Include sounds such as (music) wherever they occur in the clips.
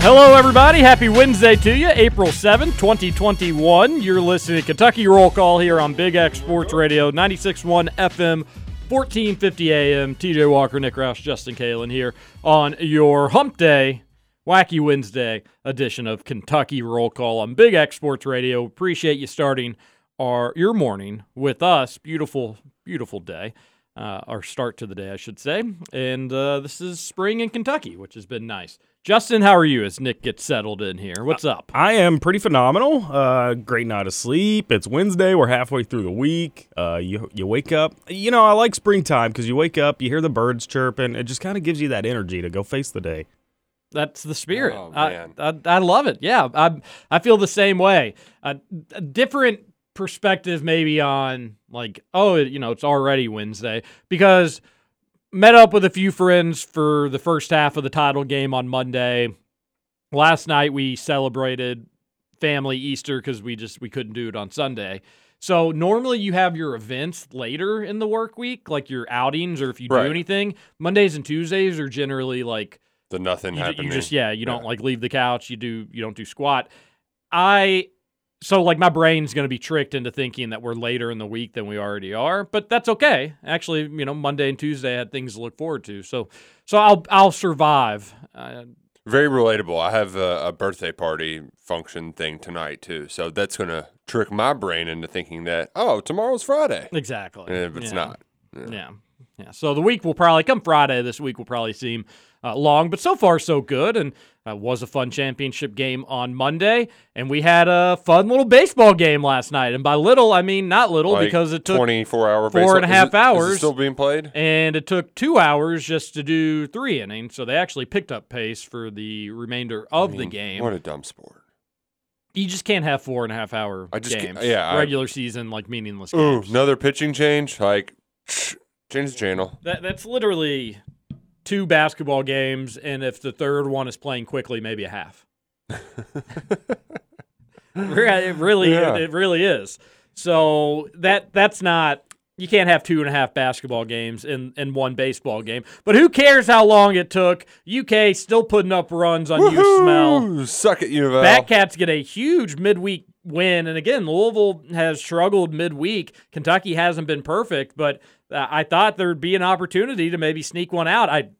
Hello, everybody. Happy Wednesday to you, April 7th, 2021. You're listening to Kentucky Roll Call here on Big X Sports Radio, 96.1 FM, 1450 AM. TJ Walker, Nick Roush, Justin Kalen here on your Hump Day, Wacky Wednesday edition of Kentucky Roll Call on Big X Sports Radio. Appreciate you starting our your morning with us. Beautiful, beautiful day. Uh, our start to the day, I should say. And uh, this is spring in Kentucky, which has been nice. Justin, how are you as Nick gets settled in here? What's up? I am pretty phenomenal. Uh, great night of sleep. It's Wednesday. We're halfway through the week. Uh, you you wake up. You know I like springtime because you wake up, you hear the birds chirping. It just kind of gives you that energy to go face the day. That's the spirit. Oh, I, man. I, I love it. Yeah, I I feel the same way. Uh, a different perspective maybe on like oh you know it's already Wednesday because met up with a few friends for the first half of the title game on Monday. Last night we celebrated family Easter because we just we couldn't do it on Sunday. So normally you have your events later in the work week, like your outings or if you Right. do anything. Mondays and Tuesdays are generally like The nothing you, happening. you just yeah you don't like leave the couch you do you don't do squat i so like my brain's going to be tricked into thinking that we're later in the week than we already are but that's okay. Actually you know monday and tuesday I had things to look forward to. So so i'll i'll survive. Uh, Very relatable. I have a, a birthday party function thing tonight too, so that's gonna trick my brain into thinking that oh tomorrow's Friday, exactly. If it's Yeah. not. yeah. Yeah. So the week will probably come friday this week will probably seem uh, long but so far so good and uh, was a fun championship game on monday and we had a fun little baseball game last night and by little i mean not little Like because it took 24 hour four and a half it- hours. still being played. and it took two hours just to do three innings. So they actually picked up pace for the remainder of I the game. What a dumb sport. you just can't have four and a half hour I just games. yeah, I- regular season like meaningless Ooh, games. another pitching change. Like (sniffs) change the channel. That that's literally two basketball games, and if the third one is playing quickly, maybe a half. (laughs) It really, Yeah. it, really is. So that that's not. You can't have two and a half basketball games in, in one baseball game. But who cares how long it took? UK still putting up runs on you smell. Suck it, U of L. Batcats get a huge midweek win, and again, Louisville has struggled midweek. Kentucky hasn't been perfect, but uh, I thought there'd be an opportunity to maybe sneak one out. I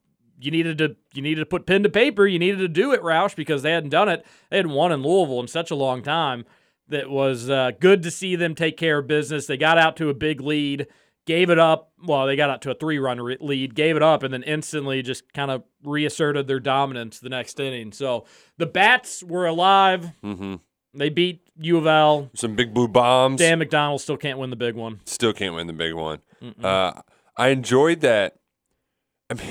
you needed to you needed to put pen to paper. You needed to do it, Roush, because they hadn't done it. They hadn't won in Louisville in such a long time. That was uh, good to see them take care of business. They got out to a big lead, gave it up. Well, they got out to a three-run re- lead, gave it up, and then instantly just kind of reasserted their dominance the next inning. So the bats were alive. hmm They beat U of L. Some big blue bombs. Dan McDonnell still can't win the big one. Still can't win the big one. Uh, I enjoyed that. I mean,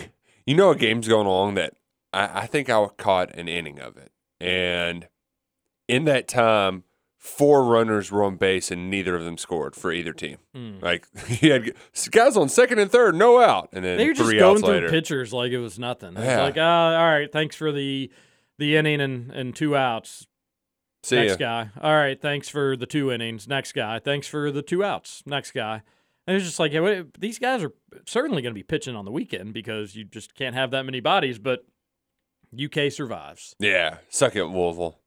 you know, a game's going along that I, I think I caught an inning of it, and in that time, four runners were on base and neither of them scored for either team. Mm. Like (laughs) he had guys on second and third, no out, and then They were just going through later. pitchers like it was nothing. It's Yeah. like, uh, all right, thanks for the the inning and, and two outs. See Next ya. guy. All right, thanks for the two innings. Next guy. Thanks for the two outs. Next guy. And it was just like, hey, these guys are certainly going to be pitching on the weekend because you just can't have that many bodies. But UK survives. Yeah, second it, Louisville.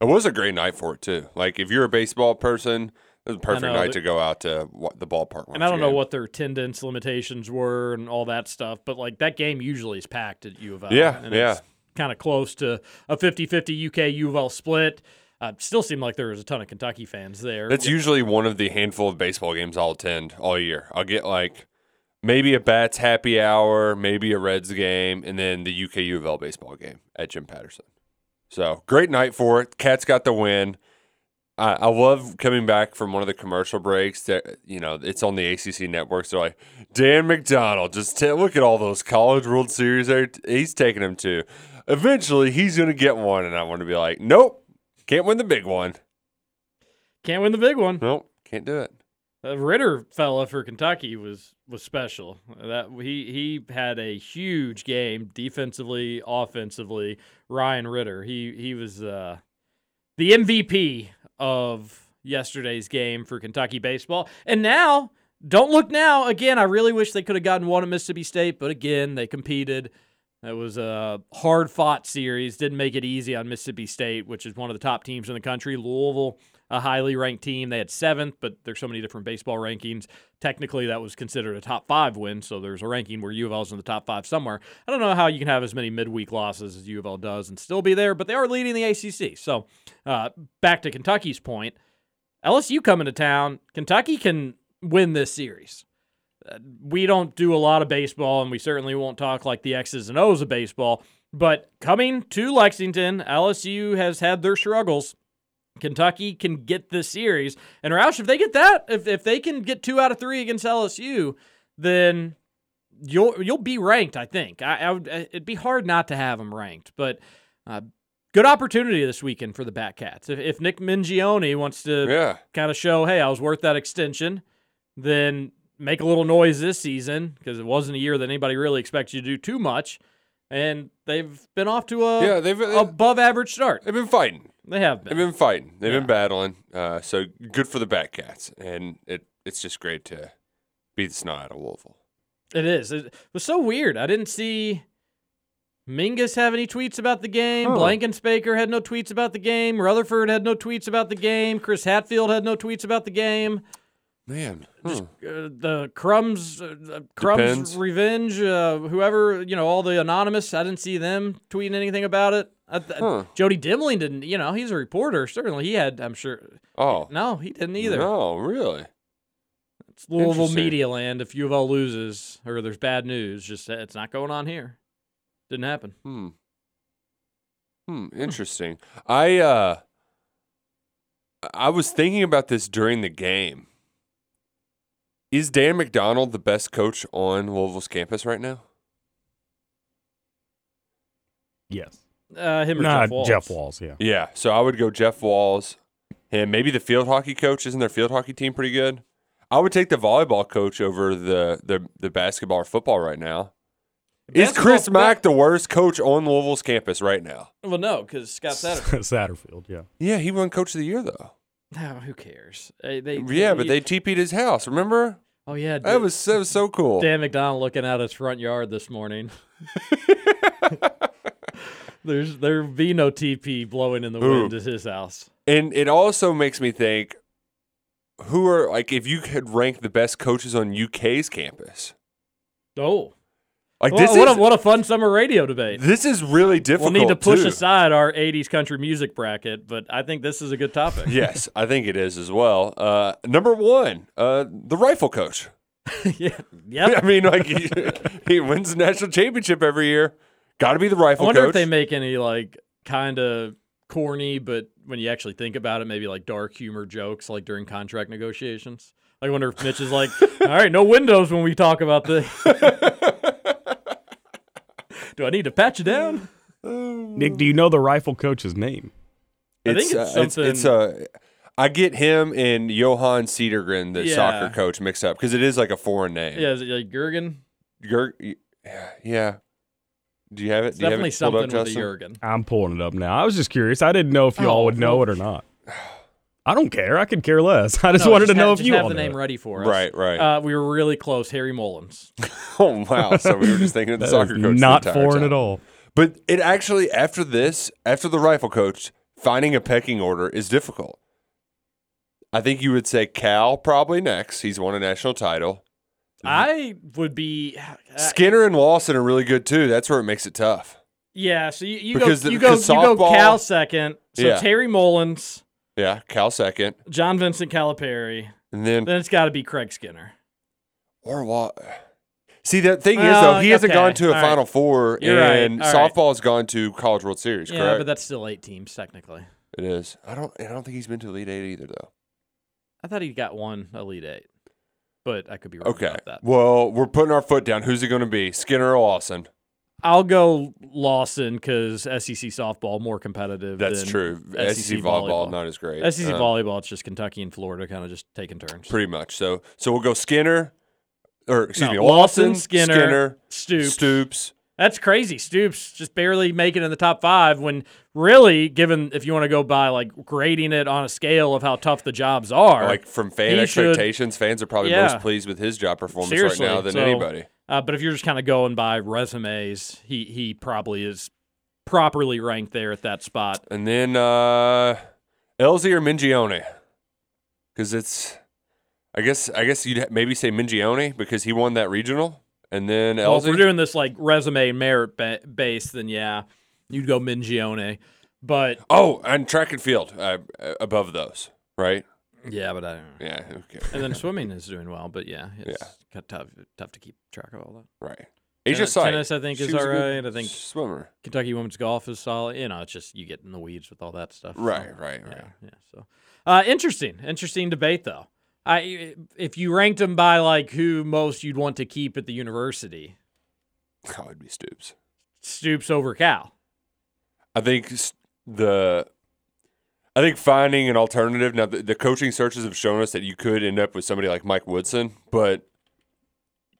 It was a great night for it too. Like if you're a baseball person, it was a perfect know, night but- to go out to the ballpark. And I don't know what their attendance limitations were and all that stuff, but like that game usually is packed at U of L. Yeah, and yeah. It's kind of close to a 50-50 UK U of L split. Uh, still seemed like there was a ton of Kentucky fans there. That's usually one of the handful of baseball games I'll attend all year. I'll get like maybe a Bats happy hour, maybe a Reds game, and then the UK U of L baseball game at Jim Patterson. So great night for it. Cats got the win. I, I love coming back from one of the commercial breaks. That you know, it's on the ACC networks. They're like Dan McDonnell. Just ta look at all those College World Series. He's taking them to. Eventually, he's going to get one, and I want to be like, nope, can't win the big one. Can't win the big one. Nope, can't do it. The Ritter fella for Kentucky was was special. That he he had a huge game defensively, offensively. Ryan Ritter, he he was uh, the MVP of yesterday's game for Kentucky baseball. And now, don't look now. Again, I really wish they could have gotten one at Mississippi State, but again, they competed. It was a hard fought series. Didn't make it easy on Mississippi State, which is one of the top teams in the country. Louisville, a highly ranked team. They had seventh, but there's so many different baseball rankings. Technically, that was considered a top five win, so there's a ranking where U of L's in the top five somewhere. I don't know how you can have as many midweek losses as U of L does and still be there, but they are leading the ACC. So uh, back to Kentucky's point, LSU coming to town. Kentucky can win this series we don't do a lot of baseball, and we certainly won't talk like the X's and O's of baseball. But coming to Lexington, LSU has had their struggles. Kentucky can get this series. And Roush, if they get that, if, if they can get two out of three against LSU, then you'll you'll be ranked. I think I, I would, it'd be hard not to have them ranked, but uh, good opportunity this weekend for the Batcats. If, if Nick Mingione wants to Yeah. kind of show, hey, I was worth that extension, then make a little noise this season because it wasn't a year that anybody really expected you to do too much. And they've been off to a Yeah, they've- above average start. They've been fighting. They have been. They've been. been fighting. They've Yeah. been battling. Uh, so good for the Batcats, and it it's just great to beat the snot out of Louisville. It is. It was so weird. I didn't see Mingus have any tweets about the game. Huh. Blankenspaker had no tweets about the game. Rutherford had no tweets about the game. Chris Hatfield had no tweets about the game. Man, hmm. Uh, the Crumbs, uh, Crumbs Depends. Revenge, uh, whoever you know, all the anonymous. I didn't see them tweeting anything about it. I, th- Huh. Jody Demling didn't. You know, he's a reporter. Certainly, he had. I'm sure. oh No, he didn't either. No, really? It's Louisville media land. If U of L loses or there's bad news, just it's not going on here. Didn't happen. Hmm. Hmm. Interesting. I uh, I was thinking about this during the game. Is Dan McDonnell the best coach on Louisville's campus right now? Yes. Uh, him or Nah, Jeff Walz. Jeff Walz. Yeah. Yeah. So I would go Jeff Walz, and maybe the field hockey coach. Isn't their field hockey team pretty good? I would take the volleyball coach over the the, the basketball or football right now. Is Chris Mack the worst coach on Louisville's campus right now? Well, no, because Scott Satterfield. (laughs) Satterfield. Yeah. Yeah, he won coach of the year though. No, who cares? They, they, Yeah, but they TP'd his house. Remember? Oh yeah, That was that was so cool. Dan McDonnell looking out his front yard this morning. (laughs) (laughs) There's there be no TP blowing in the wind at his house. And it also makes me think who are like if you could rank the best coaches on UK's campus. Oh, Like Well, this what, is a, what a fun summer radio debate. this is really difficult. We'll need to push too. aside our '80s country music bracket, but I think this is a good topic. (laughs) yes, I think it is as well. Uh, number one, uh, the rifle coach. (laughs) yeah, (laughs) yep. I mean, like he, he wins the national championship every year. Got to be the rifle. I wonder coach. if they make any like kind of corny, but when you actually think about it, maybe like dark humor jokes like during contract negotiations. I wonder if Mitch is like, "All right, no windows when we talk about this." Do I need to patch it down? Nick, do you know the rifle coach's name? I think it's uh, it's, it's uh, I get him and Johan Cedergren, the Yeah. soccer coach, mixed up because it is like a foreign name. Yeah, is it like Jurgen? Ger- yeah. Do you have it? It's Do you have definitely it something up, with a Justin? Jurgen. I'm pulling it up now. I was just curious. I didn't know if you all Oh, would know it or not. (sighs) (sighs) (sighs) I don't care. I could care less. (laughs) I just No, wanted to have- know if you have all the knew name it. ready for us. Right, right. Uh, we were really close. Harry Mullins. (laughs) Oh wow! So we were just thinking of the That soccer coach. not entire foreign time. at all. But it actually after this, after the rifle coach, finding a pecking order is difficult. I think you would say Cal probably next. He's won a national title. I would be. Uh, Skinner and Lawson are really good too. That's where it makes it tough. yeah, so you, you Because go the- you go you go Cal second. So Yeah. Terry Mullins, Yeah, Cal second, John Vincent Calipari. and then Then it's got to be Craig Skinner. or what? See, the thing is though, he hasn't okay, gone to a all right. Final Four, You're right, and all right. softball has gone to College World Series. Yeah, correct? but that's still eight teams technically. it is. I don't. I don't think he's been to Elite Eight either, though. I thought he got one Elite Eight, but I could be wrong Okay. about that. Well, we're putting our foot down. Who's it going to be? Skinner or Lawson? I'll go Lawson because SEC softball more competitive. That's true. SEC SEC volleyball not as great. SEC Um, volleyball, it's just Kentucky and Florida kind of just taking turns. pretty much. So so we'll go Skinner, or excuse No, me, Lawson, Lawson, Skinner, Skinner, Stoops. Stoops. That's crazy. Stoops just barely making in the top five when really, given if you want to go by like grading it on a scale of how tough the jobs are, Like from fan he should- expectations, fans are probably Yeah. most pleased with his job performance right now than so- anybody. Uh, but if you're just kind of going by resumes, he he probably is properly ranked there at that spot. And then uh Elsie or Mingione, because it's, I guess I guess you'd maybe say Mingione because he won that regional, and then Well, if we're doing this like resume merit ba- base, then yeah, you'd go Mingione. But oh, and track and field uh, above those, right? Yeah, but I don't know. Yeah. Okay. And then (laughs) swimming is doing well, but yeah, it's Yeah. kind of tough, tough to keep track of all that. Right. Asia Tennis- tennis, I think, She is all right. I think- swimmer. Kentucky women's golf is solid. You know, it's just you get in the weeds with all that stuff. so, Right. Right. Right. Yeah, yeah. So, uh, interesting, interesting debate though. I if you ranked them by like who most you'd want to keep at the university, Oh, it'd be Stoops. Stoops over Cal. I think the I think finding an alternative now the, the coaching searches have shown us that you could end up with somebody like Mike Woodson, but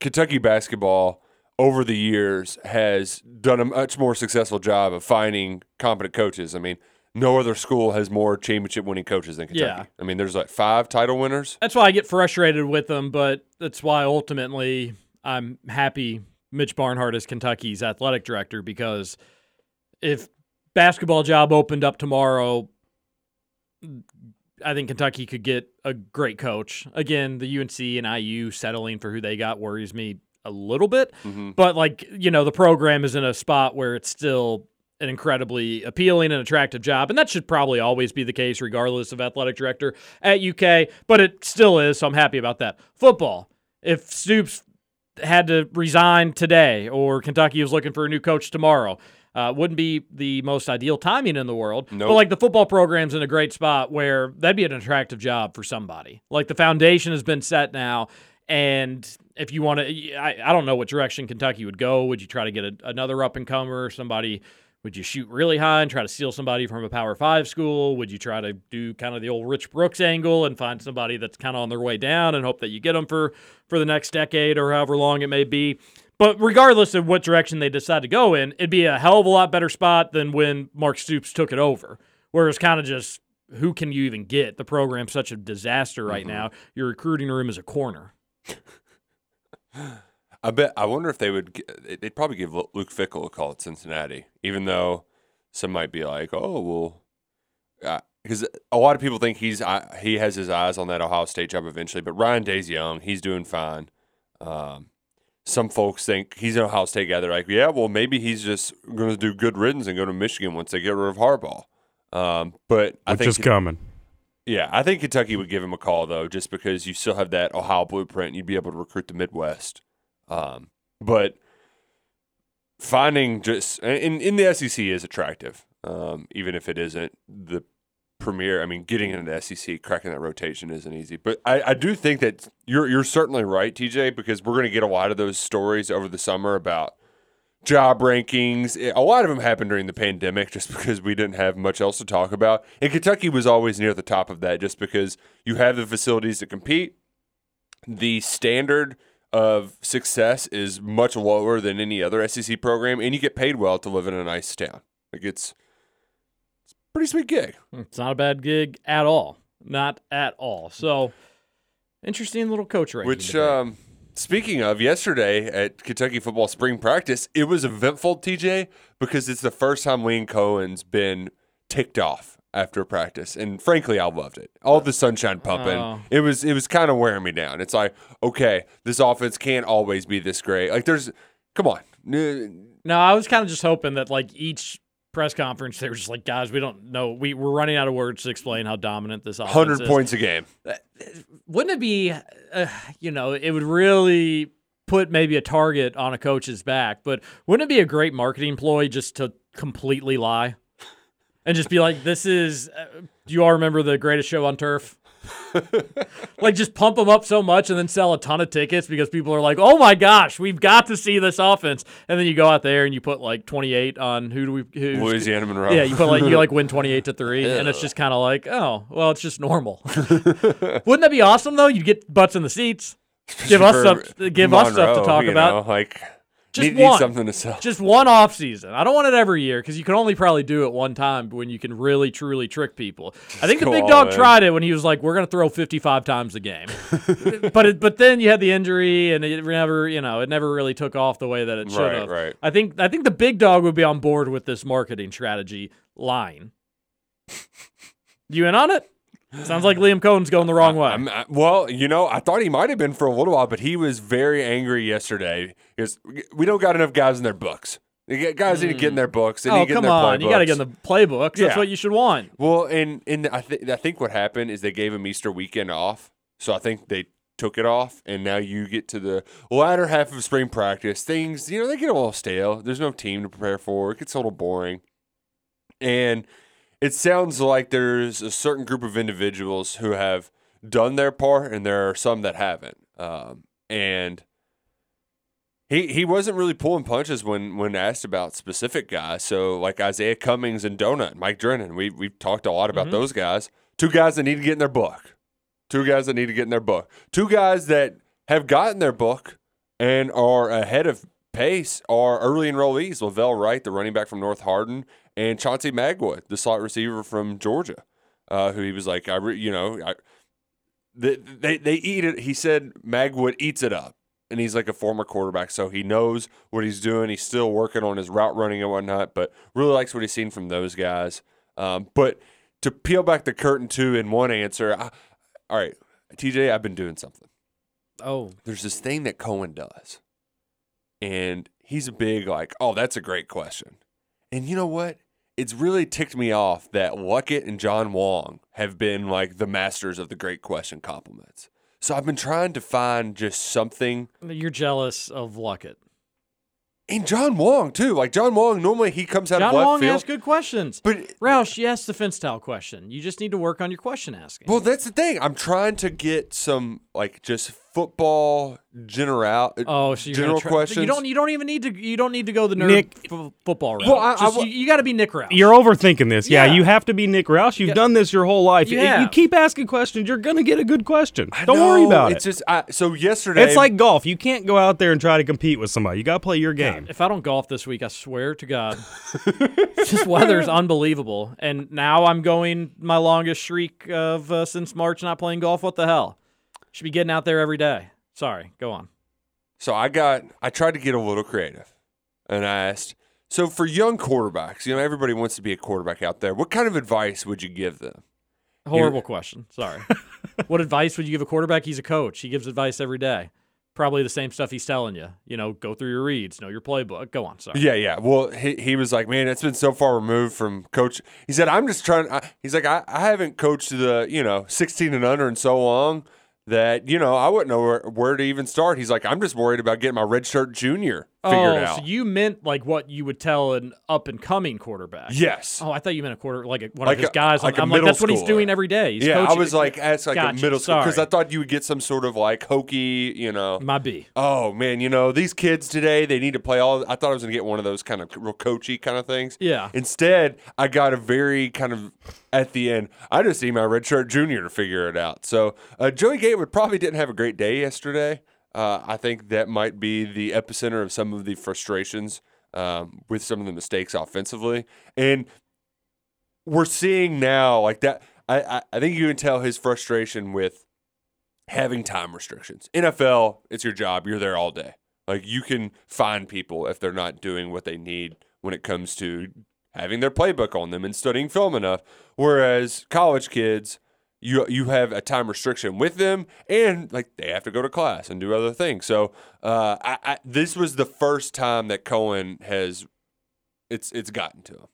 Kentucky basketball over the years has done a much more successful job of finding competent coaches. I mean, no other school has more championship winning coaches than Kentucky. Yeah. I mean, there's like five title winners. That's why I get frustrated with them, but that's why ultimately I'm happy Mitch Barnhart is Kentucky's athletic director because if basketball job opened up tomorrow, I think Kentucky could get a great coach. Again, the UNC and IU settling for who they got worries me a little bit, Mm-hmm. but like, you know, the program is in a spot where it's still an incredibly appealing and attractive job. And that should probably always be the case, regardless of athletic director at UK, but it still is. So I'm happy about that. Football. If Stoops had to resign today or Kentucky was looking for a new coach tomorrow, uh, wouldn't be the most ideal timing in the world. But like the football program's in a great spot where that'd be an attractive job for somebody. Like the foundation has been set now. And if you want to, I, I don't know what direction Kentucky would go. Would you try to get a, another up and comer, somebody? Would you shoot really high and try to steal somebody from a Power Five school? Would you try to do kind of the old Rich Brooks angle and find somebody that's kind of on their way down and hope that you get them for for the next decade or however long it may be? But regardless of what direction they decide to go in, it'd be a hell of a lot better spot than when Mark Stoops took it over, where it's kind of just who can you even get? The program's such a disaster right mm-hmm. now. Your recruiting room is a corner. (laughs) I bet. I wonder if they would. They'd probably give Luke Fickell a call at Cincinnati, even though some might be like, "Oh, well," uh, because a lot of people think he's I, he has his eyes on that Ohio State job eventually. But Ryan Day's young; he's doing fine. Um, some folks think he's an Ohio State guy. They're like, "Yeah, well, maybe he's just going to do good riddance and go to Michigan once they get rid of Harbaugh." Um, but I Which think is coming. yeah, I think Kentucky would give him a call though, just because you still have that Ohio blueprint. and You'd be able to recruit the Midwest. Um, but finding just in in the SEC is attractive, um, even if it isn't the premier. I mean, getting into the SEC, cracking that rotation isn't easy. But I, I do think that you're you're certainly right, TJ, because we're going to get a lot of those stories over the summer about job rankings. Eh, a lot of them happened during the pandemic (laughs) just because we didn't have much else to talk about. And Kentucky was always near the top of that just because you have the facilities to compete. The standard of success is much lower than any other SEC program, and you get paid well to live in a nice town. Like it's, pretty sweet gig. It's not a bad gig at all. Not at all. So interesting little coach ranking. Which, um, speaking of, yesterday at Kentucky football spring practice, it was eventful, TJ, because it's the first time Wayne Coen's been ticked off after practice, and frankly, I loved it. All the sunshine pumping, Oh. it was it was kind of wearing me down. It's like, okay, this offense can't always be this great. Like, there's, come on, No, I was kind of just hoping that like each press conference they were just like, guys, we don't know. We we're running out of words to explain how dominant this offense hundred is. points a game. Wouldn't it be, uh, you know, it would really put maybe a target on a coach's back, but wouldn't it be a great marketing ploy just to completely lie and just be like, this is. Uh, do you all remember the greatest show on turf? (laughs) like just pump them up so much and then sell a ton of tickets because people are like, "Oh my gosh, we've got to see this offense." And then you go out there and you put like 28 on who do we who Louisiana Monroe. Yeah, you put like you like win (laughs) 28 to 3 and it's just kind of like, "Oh, well, it's just normal." (laughs) Wouldn't that be awesome though? You'd get butts in the seats. Give us some give us stuff to talk about. know, like Just need, need one. something to sell. Just one off season. I don't want it every year because you can only probably do it one time when you can really truly trick people. I think the big dog in. tried it when he was like, "We're going to throw 55 times a game," (laughs) but it, but then you had the injury and it never you know it never really took off the way that it should Right, have. right. I think I think the big dog would be on board with this marketing strategy line. (laughs) you in on it? Sounds like Liam Coen's going the wrong way. I'm, I, well, you know, I thought he might have been for a little while, but he was very angry yesterday because we don't got enough guys in their books. Guys need to get in their books. They oh come on! You got to get in the playbooks. That's what you should want. Well, and and I think I think what happened is they gave him Easter weekend off, so I think they took it off, and now you get to the latter half of spring practice. Things you know they get a little stale. There's no team to prepare for. It gets a little boring, and it sounds like there's a certain group of individuals who have done their part, and there are some that haven't. Um, and he he wasn't really pulling punches when when asked about specific guys. So like Isaiah Cummings and Donut, Mike Drennan, we we've talked a lot about those guys. Two guys that need to get in their book. Two guys that need to get in their book. Two guys that have gotten their book and are ahead of pace are early enrollees. La'Vell Wright, the running back from North Hardin, and Chauncey Magwood, the slot receiver from Georgia, uh, who he was like, I, re, you know, I, they, they they eat it. He said Magwood eats it up, and he's like a former quarterback, so he knows what he's doing. He's still working on his route running and whatnot, but really likes what he's seen from those guys. Um, but to peel back the curtain too in one answer, I, all right, TJ, I've been doing something Oh, there's this thing that Coen does. And he's a big, like, oh, that's a great question. And you know what? It's really ticked me off that Luckett and John Wong have been like the masters of the great question compliments. So I've been trying to find just something. you're jealous of Luckett. And John Wong, too. Like, John Wong, normally he comes out John of left Wong field. asks good questions. But Roush, you asked the fence style question. You just need to work on your question asking. Well, that's the thing. I'm trying to get some like just football general oh, so general gonna try, questions. You don't. You don't even need to. You don't need to go the nerd Nick- f- football route. Well, I- I Just- wa- you, got to be Nick Roush. You're overthinking this. Yeah, Yeah. you have to be Nick Roush. You've Yeah. done this your whole life. You You keep asking questions, you're gonna get a good question. I Don't worry about it's it. just I, so yesterday. It's like golf. You can't go out there and try to compete with somebody. You gotta play your game. If I don't golf this week, I swear to God, (laughs) this weather's unbelievable. And now I'm going my longest streak of uh, since March not playing golf. What the hell? Should be getting out there every day. Sorry, go on. So I got I tried to get a little creative, and I asked. So for young quarterbacks, you know, everybody wants to be a quarterback out there. What kind of advice would you give them? Horrible question. Sorry. (laughs) what advice would you give a quarterback? He's a coach. He gives advice every day. Probably the same stuff he's telling you. You know, go through your reads, know your playbook. Go on. Sorry. Yeah, yeah. Well, he, he was like, man, it's been so far removed from coach. He said, I'm just trying. I, he's like, I, I haven't coached the you know 16 and under in so long that you know I wouldn't know where, where to even start. He's like, I'm just worried about getting my red shirt junior figured oh, out. so you meant like what you would tell an up and coming quarterback? yes. Oh, I thought you meant a quarter, like one Like of his guys. like I'm, like, that's what he's doing every day. He's yeah, I was like, that's like Gotcha, a middle school because I thought you would get some sort of like hokey, you know. my B. Oh man, you know these kids today they need to play all. I thought I was gonna get one of those kind of real coachy kind of things. Yeah. Instead, I got a very kind of at the end. I just need my redshirt junior to figure it out. So uh, Joey Gatewood probably didn't have a great day yesterday. Uh, I think that might be the epicenter of some of the frustrations um, with some of the mistakes offensively, and we're seeing now like that. I, I, I think you can tell his frustration with having time restrictions. NFL, it's your job. You're there all day. Like you can find people if they're not doing what they need when it comes to having their playbook on them and studying film enough. Whereas college kids, you you have a time restriction with them, and like they have to go to class and do other things. So uh, I, I, this was the first time that Coen has it's it's gotten to him.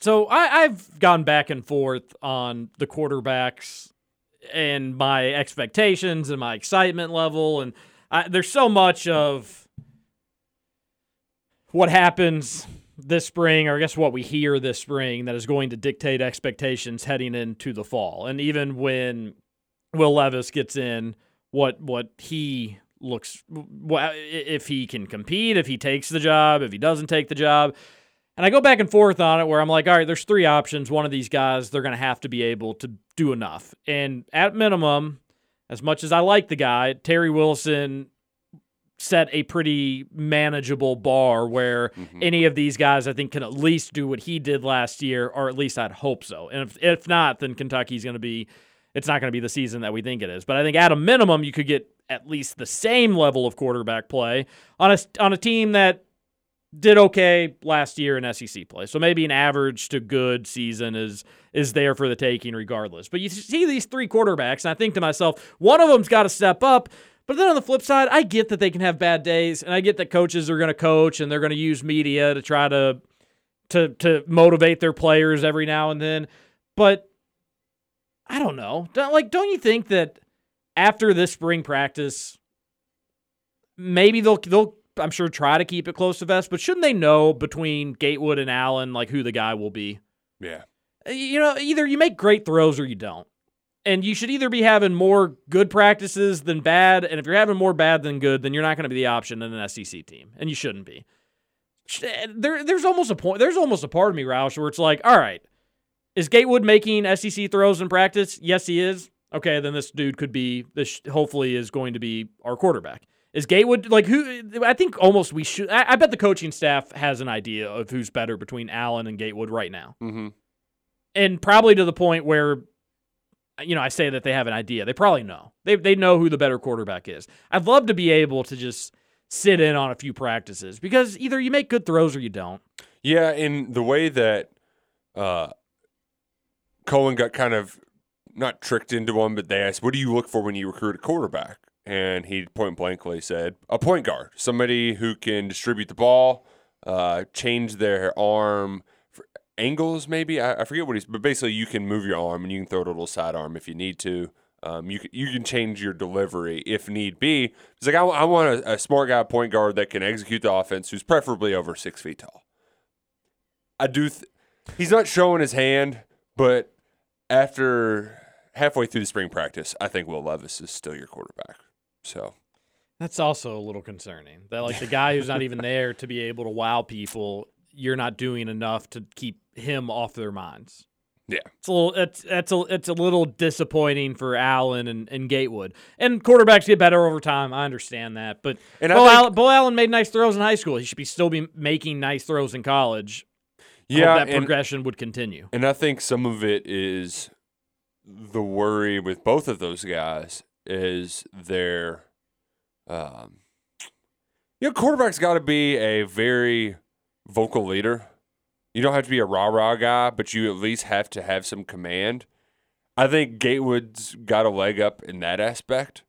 So I, I've gone back and forth on the quarterbacks and my expectations and my excitement level, and I, there's so much of what happens this spring, or I guess what we hear this spring, that is going to dictate expectations heading into the fall. And even when Will Levis gets in, what what he looks if he can compete, if he takes the job, if he doesn't take the job. And I go back and forth on it where I'm like, all right, there's three options. One of these guys, they're going to have to be able to do enough. And at minimum, as much as I like the guy, Terry Wilson set a pretty manageable bar where mm-hmm. any of these guys I think can at least do what he did last year, or at least I'd hope so. And if, if not, then Kentucky's going to be, it's not going to be the season that we think it is. But I think at a minimum, you could get at least the same level of quarterback play on a, on a team that did okay last year in SEC play. So maybe an average to good season is is there for the taking regardless. But you see these three quarterbacks, and I think to myself, one of them's got to step up. But then on the flip side, I get that they can have bad days, and I get that coaches are going to coach and they're going to use media to try to to to motivate their players every now and then. But I don't know. Don't, like, don't you think that after this spring practice, maybe they'll they'll I'm sure try to keep it close to vest, but shouldn't they know between Gatewood and Allen like who the guy will be? Yeah. You know, either you make great throws or you don't. And you should either be having more good practices than bad, and if you're having more bad than good, then you're not going to be the option in an SEC team, and you shouldn't be. There, there's almost a point. There's almost a part of me, Roush, where it's like, all right, is Gatewood making SEC throws in practice? Yes, he is. Okay, then this dude could be. This hopefully is going to be our quarterback. Is Gatewood like who? I think almost we should. I, I bet the coaching staff has an idea of who's better between Allen and Gatewood right now, Mm-hmm. and probably to the point where, you know, I say that they have an idea. They probably know. They they know who the better quarterback is. I'd love to be able to just sit in on a few practices because either you make good throws or you don't. Yeah, in the way that uh, Colin got kind of not tricked into one, but they asked, "What do you look for when you recruit a quarterback?" And he point blankly said, "A point guard, somebody who can distribute the ball, uh, change their arm angles, maybe. I, I forget what he's, but basically, you can move your arm and you can throw it a little sidearm if you need to." Um, you you can change your delivery if need be. He's like, I, I want a, a smart guy point guard that can execute the offense, who's preferably over six feet tall. I do. Th- he's not showing his hand, but after halfway through the spring practice, I think Will Levis is still your quarterback. So That's also a little concerning. That like the guy who's not even there to be able to wow people, you're not doing enough to keep him off their minds. yeah, It's a little it's it's a it's a little disappointing for Allen and, and Gatewood. And quarterbacks get better over time. I understand that. But And Bo, think- Allen, Beau Allen made nice throws in high school. He should be still be making nice throws in college. Yeah, that and, progression would continue. and I think some of it is the worry with both of those guys is their, um, you know, quarterback's got to be a very vocal leader. You don't have to be a rah rah guy, but you at least have to have some command. I think Gatewood's got a leg up in that aspect.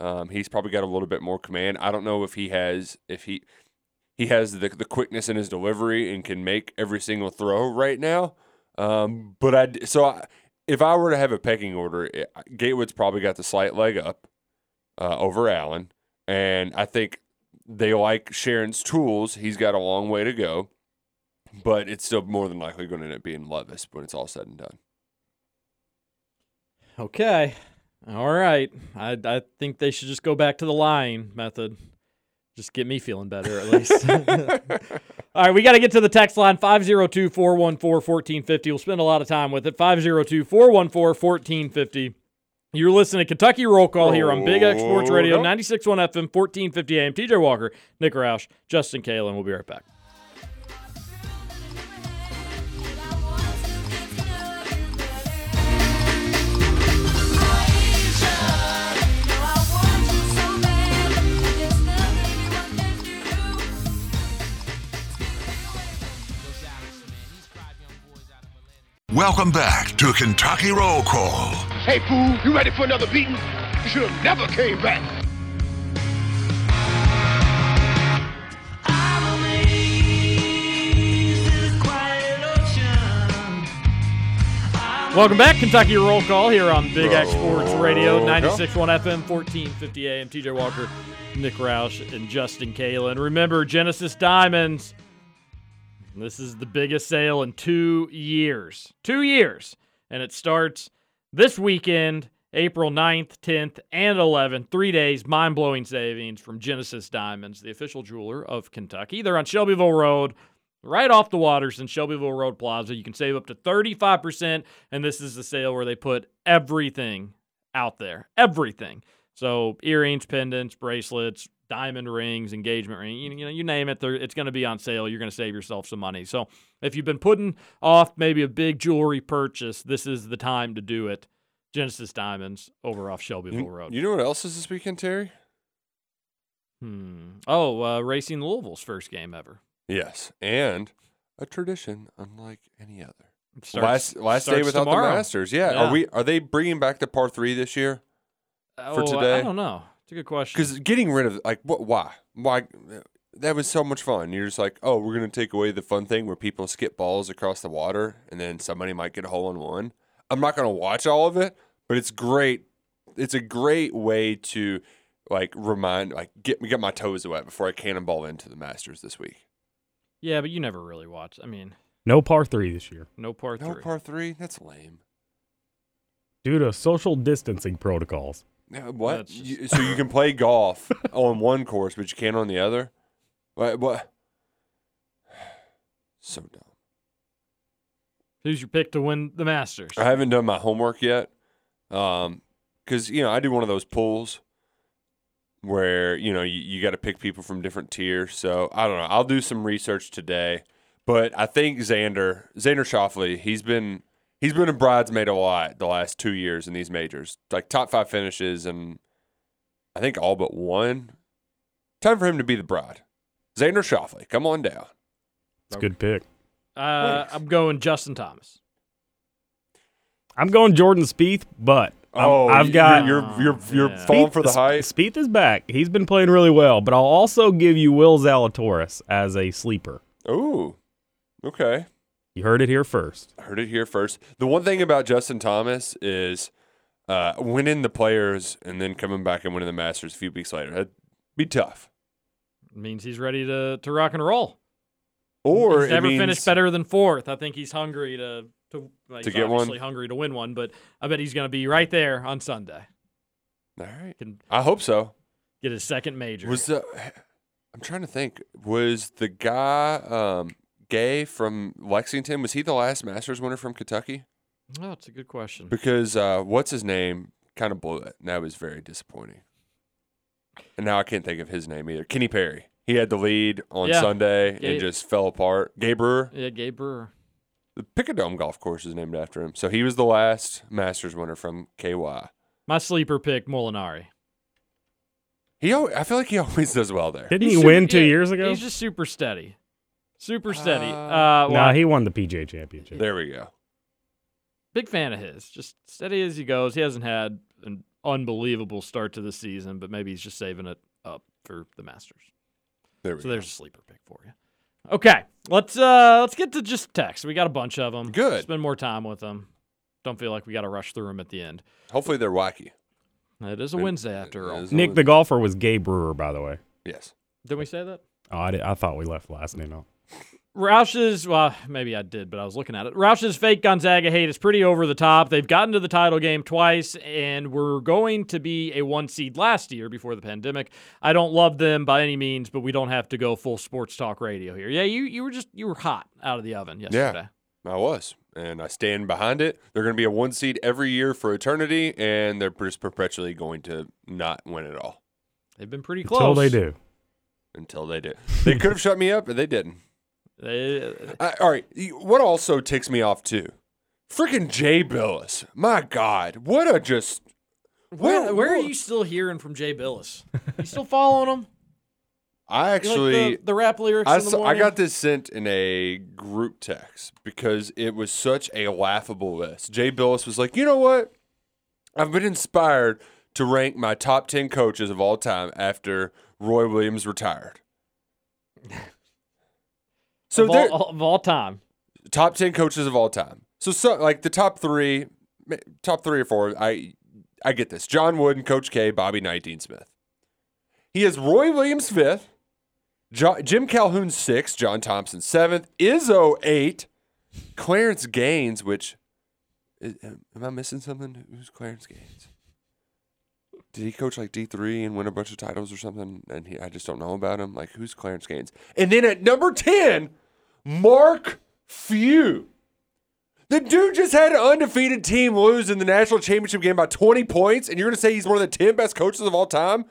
Um, he's probably got a little bit more command. I don't know if he has if he he has the the quickness in his delivery and can make every single throw right now. Um, but I so I, if I were to have a pecking order, Gatewood's probably got the slight leg up uh, over Allen, and I think they like Sharon's tools. He's got a long way to go, but it's still more than likely going to end up being Levis when it's all said and done. Okay. All right. I I think they should just go back to the lying method. Just get me feeling better at least. (laughs) All right, we got to get to the text line 502 414 1450. We'll spend a lot of time with it. 502 414 1450. You're listening to Kentucky Roll Call here on Big X Sports Radio, 96.1 FM, 1450 AM. TJ Walker, Nick Roush, Justin Kalen. We'll be right back. Welcome back to Kentucky Roll Call. Hey, fool, you ready for another beating? You should have never came back. Welcome back, Kentucky Roll Call here on Big X Sports Radio, Roll call. 96.1 FM, 1450 AM. TJ Walker, Nick Roush, and Justin Kalen. Remember, Genesis Diamonds. This is the biggest sale in two years. Two years. And it starts this weekend April 9th, 10th, and 11th. Three days, mind blowing savings from Genesis Diamonds, the official jeweler of Kentucky. They're on Shelbyville Road, right off the waters in Shelbyville Road Plaza. You can save up to 35%. And this is the sale where they put everything out there. Everything. So earrings, pendants, bracelets, diamond rings, engagement ring, you, you know, you name it, they're- it's going to be on sale. You're going to save yourself some money. So if you've been putting off maybe a big jewelry purchase, this is the time to do it. Genesis Diamonds over off Shelbyville You, Road. you know what else is this weekend, Terry? Hmm. Oh, uh, Racing Louisville's first game ever. Yes, and a tradition unlike any other. Starts- last last day without tomorrow. the Masters. Yeah. Yeah. Are we? Are they bringing back the par three this year? Oh, I- today? I don't know. It's a good question. Because getting rid of like what? Why? Why? That was so much fun. You're just like, oh, we're gonna take away the fun thing where people skip balls across the water, and then somebody might get a hole in one. I'm not gonna watch all of it, but it's great. It's a great way to like remind, like get get my toes wet before I cannonball into the Masters this week. Yeah, but you never really watch. I mean, No par three this year no par No three. par three. That's lame. due to social distancing protocols. Yeah, What? Just- You, so you can play golf (laughs) on one course, but you can't on the other. What? What? (sighs) So dumb. Who's your pick to win the Masters? I haven't done my homework yet, um, because you know I do one of those pools where you know you, you got to pick people from different tiers. So I don't know. I'll do some research today, but I think Xander Xander Schauffele he's been he's been a bridesmaid a lot the last two years in these majors, like top five finishes and I think all but one. Time for him to be the bride. Xander Schauffele, come on down. It's a good pick. Uh, I'm going Justin Thomas. I'm going Jordan Spieth, but I'm- Oh, I've got you're you're you're, you're Yeah. falling for the Spieth- hype. Spieth is back. He's been playing really well, but I'll also give you Will Zalatoris as a sleeper. Ooh, okay. You heard it here first. Heard it here first. The one thing about Justin Thomas is uh, winning the players and then coming back and winning the Masters a few weeks later. That'd be tough. means he's ready to, to rock and roll. Or he's never means- finished better than fourth. I think he's hungry to to, well, To he's get one? obviously hungry to win one, but I bet he's going to be right there on Sunday. All right. Can I hope so. get his second major. Was the I'm trying to think. Was the guy um, Gay from Lexington? Was he the last Masters winner from Kentucky? oh, it's a good question. Because uh, what's his name kind of blew it. And that was very disappointing. And now I can't think of his name either. Kenny Perry. He had the lead on Yeah. Sunday Gabe- and just fell apart. Gay Brewer. Yeah, Gay Brewer. The Picadome Golf Course is named after him. So he was the last Masters winner from KY. My sleeper pick, Molinari. He, I feel like he (laughs) always does well there. Didn't He's he super- win two yeah, years ago? He's just super steady. Super steady. Uh, Uh, no, well, he won the PGA Championship. There we go. big fan of his. Just steady as he goes. He hasn't had an unbelievable start to the season, but maybe he's just saving it up for the Masters. There we go. So go. there's a sleeper pick for you. Okay, let's uh let's get to just text. We got a bunch of them. Good. Spend more time with them. Don't feel like we got to rush through them at the end. Hopefully they're wacky. It is a It- Wednesday after all. Nick Wednesday. the golfer was Gay Brewer, by the way. Yes. Did we say that? Oh, I, did, I thought we left last name out. Roush's, well, maybe I did, but I was looking at it. Roush's fake Gonzaga hate is pretty over the top. They've gotten to the title game twice and were going to be a one seed last year before the pandemic. I don't love them by any means, but we don't have to go full sports talk radio here. Yeah, you you were just you were hot out of the oven yesterday. Yeah, I was. And I stand behind it. They're going to be a one seed every year for eternity, and they're just perpetually going to not win at all They've been pretty close. Until they do. until they do. They could have shut me up, but they didn't. I, all right. What also ticks me off, too? Freaking Jay Bilas. My God. What a just. where, what- where are you still hearing from Jay Bilas? You still following him? I You like actually. the, the rap lyrics I, saw, I got this sent in a group text because it was such a laughable list. Jay Bilas was like, you know what? I've been inspired to rank my top 10 coaches of all time after Roy Williams retired. (laughs) So of, they're all, of all time. top 10 coaches of all time. So, so like the top three, top three or four, I I get this. John Wooden, Coach K, Bobby Knight, Dean Smith. He has Roy Williams fifth, Jo- Jim Calhoun sixth, John Thompson seventh, Izzo eight, Clarence Gaines, which is, am I missing something? Who's Clarence Gaines? did he coach like D three and win a bunch of titles or something? And he, I just don't know about him. Like who's Clarence Gaines? And then at number ten, Mark Few. The dude just had an undefeated team lose in the national championship game by 20 points, and you're going to say he's one of the 10 best coaches of all time?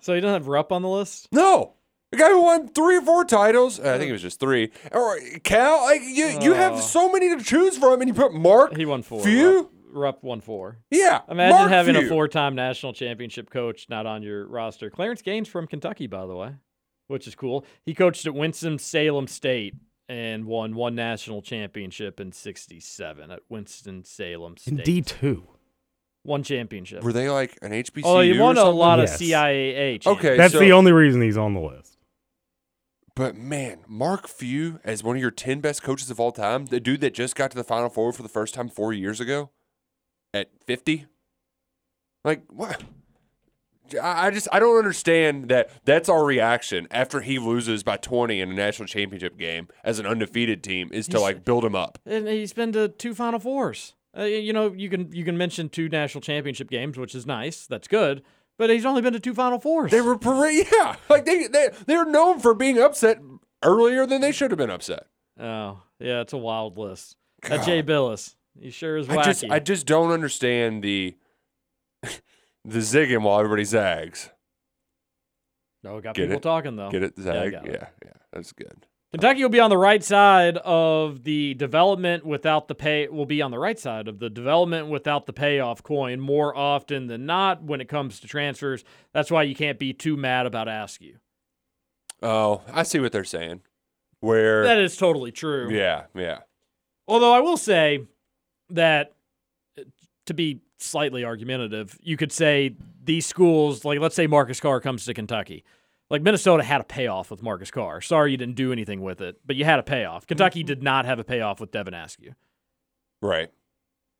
So he doesn't have Rupp on the list. No. The guy who won three or four titles, uh, I think it was just three. Or Cal, like you, you have oh. so many to choose from, and you put Mark. Oh. He won four. Few. Rupp, Rupp won four. Yeah, Imagine Mark having a four-time national championship coach not on your roster. Clarence Gaines from Kentucky, by the way, which is cool. He coached at Winston Salem State and won one national championship in '67 at Winston Salem In D two. one championship. Were they like an HBCU? Oh, he won or a something? lot of Yes. CIAA. Okay, That's so- the only reason he's on the list. But man, Mark Few as one of your 10 best coaches of all time, the dude that just got to the Final Four for the first time four years ago at 50? Like, what? I just, I don't understand that that's our reaction after he loses by 20 in a national championship game as an undefeated team is to He's- like build him up. and he's been to two Final Fours. Uh, you know, you can you can mention two national championship games, which is nice. That's good. But he's only been to two Final Fours. They were, parade, (laughs) yeah. Like, they, they, they're known for being upset earlier than they should have been upset. oh, yeah, it's a wild list. That Jay Bilas, he sure is wacky. I just, I just don't understand the, (laughs) the zigging while everybody zags. no, we got Get people it? talking though. Get it, Yeah, Zag? Yeah, it. yeah, that's good. Kentucky will be on the right side of the development without the pay. Will be on the right side of the development without the payoff coin more often than not when it comes to transfers. That's why you can't be too mad about Askew. Oh, I see what they're saying. Where? That is totally true. yeah, yeah. Although I will say that to be slightly argumentative, you could say these schools, like let's say Marcus Carr comes to Kentucky. Like Minnesota had a payoff with Marcus Carr. Sorry you didn't do anything with it, but you had a payoff. Kentucky mm-hmm. did not have a payoff with Devin Askew. Right.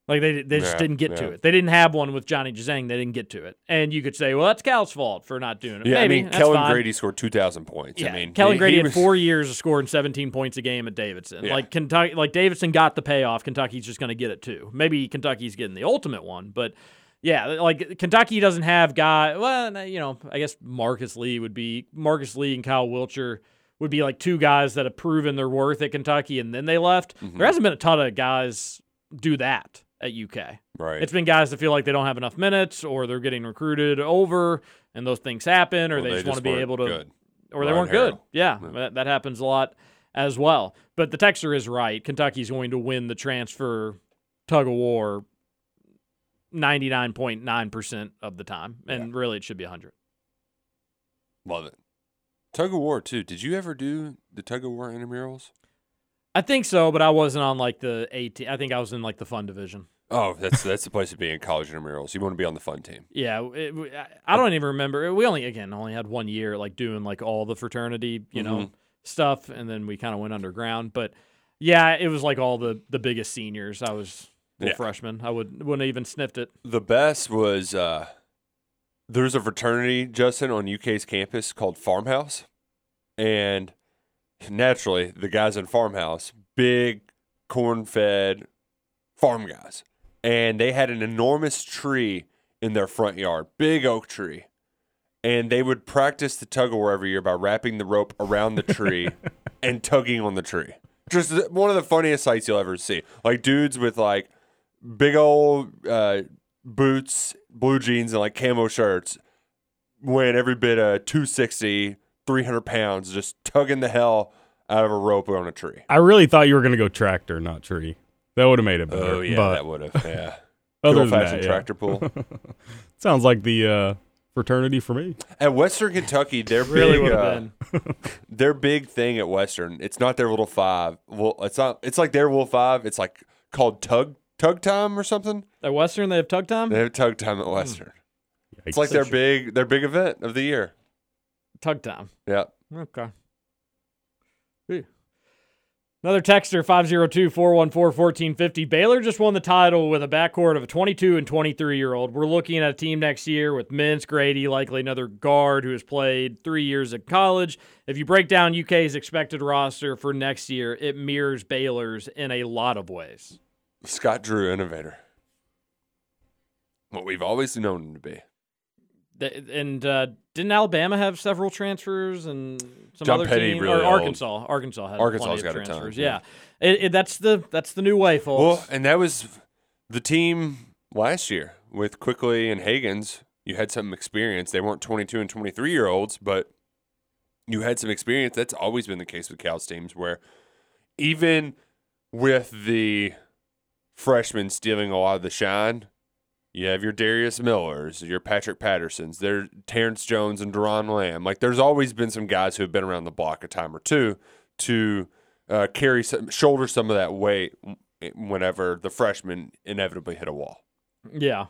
Like they they just Yeah, didn't get to it. They didn't have one with Johnny Juzang. They didn't get to it. And you could say, well, that's Cal's fault for not doing it. Yeah, Maybe I mean, Kellan fine. Grady scored 2,000 points. Yeah, I mean, Kellan he- Grady he had was- four years of scoring 17 points a game at Davidson. Yeah. Like Kentucky, like Davidson got the payoff. Kentucky's just going to get it too. Maybe Kentucky's getting the ultimate one, but yeah, like Kentucky doesn't have guy. Well, you know, I guess Marcus Lee would be Marcus Lee and Kyle Wiltjer would be like two guys that have proven their worth at Kentucky and then they left. Mm-hmm. There hasn't been a ton of guys do that at UK. Right. It's been guys that feel like they don't have enough minutes or they're getting recruited over and those things happen or Well, they, they just want to be able to good. or they Ryan weren't good. Yeah, Yeah. That, that happens a lot as well. But the texter is right. Kentucky's going to win the transfer tug of war 99.9% of the time. And really, it should be 100. Love it. Tug of War, too. Did you ever do the Tug of War intramurals? I think so, but I wasn't on like the 18. I think I was in like the fun division. Oh, that's that's (laughs) the place to be in college intramurals. You want to be on the fun team. Yeah, it, I- don't even remember. We only again only had one year like doing like all the fraternity, you know, Mhm. stuff, and then we kind of went underground. But yeah, it was like all the the biggest seniors. I was a Yeah. freshman. I would wouldn't even sniffed it. The best was uh, there's a fraternity, Justin, on UK's campus called Farmhouse. And naturally, the guys in Farmhouse, big corn fed farm guys. And they had an enormous tree in their front yard, big oak tree. And they would practice the tug of war every year by wrapping the rope around the tree (laughs) and tugging on the tree. Just one of the funniest sights you'll ever see. Like dudes with like big old uh, boots, blue jeans, and like camo shirts, weighing every bit of 260, 300 pounds, just tugging the hell out of a rope on a tree. I really thought you were going to go tractor, not tree. That would have made it better. Oh, yeah, but that would have. Yeah. (laughs) other Old than fashioned that, yeah. tractor pull. (laughs) sounds like the uh, fraternity for me. At Western Kentucky, their Really big, uh, been. (laughs) their big thing at Western. It's not their little five. Well, it's not. It's like their little five. It's like called tug tug time or something. At Western, they have tug time. They have tug time at. Western. It's like their big their big event of the year. Tug time. Yeah. Okay. Another texter, 502 414 1450. Baylor just won the title with a backcourt of a 22 and 23 year old. We're looking at a team next year with Mintz, Grady, likely another guard who has played three years at college. If you break down UK's expected roster for next year, it mirrors Baylor's in a lot of ways. Scott Drew, innovator. What we've always known him to be. And uh, didn't Alabama have several transfers and some John other Petty team? really or old. Arkansas. Arkansas had Arkansas's got a ton, transfers. yeah. yeah, It, it, that's the that's the new way, folks. Well, and that was the team last year with Quickley and Hagans. You had some experience. They weren't 22 and 23 year olds, but you had some experience. That's always been the case with Cal's teams, where even with the freshmen stealing a lot of the shine, you have your Darius Millers, your Patrick Pattersons, there Terrence Jones and Doron Lamb. Like there's always been some guys who have been around the block a time or two to uh, carry some, shoulder some of that weight whenever the freshmen inevitably hit a wall. Yeah.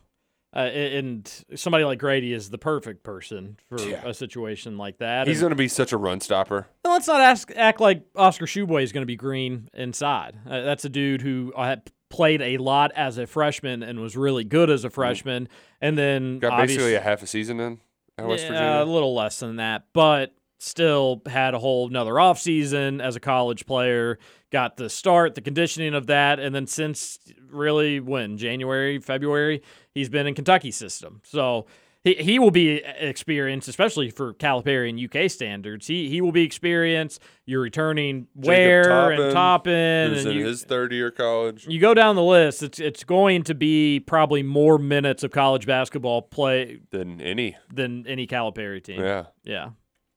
Uh, and somebody like Grady is the perfect person for Yeah. a situation like that. He's going to be such a run stopper. Let's not ask, act like Oscar Tshiebwe is going to be green inside. Uh, that's a dude who uh, had played a lot as a freshman and was really good as a mm. freshman, and then. Got basically a half a season in at West yeah, Virginia. a little less than that, but still had a whole another offseason as a college player. Got the start, the conditioning of that, and then since really when January, February, he's been in Kentucky system. So he, he will be experienced, especially for Calipari and UK standards. He he will be experienced. You're returning Ware and Toppin, who's and in you, his third year college. you go down the list. It's it's going to be probably more minutes of college basketball play Than any. than any Calipari team. Yeah. Yeah.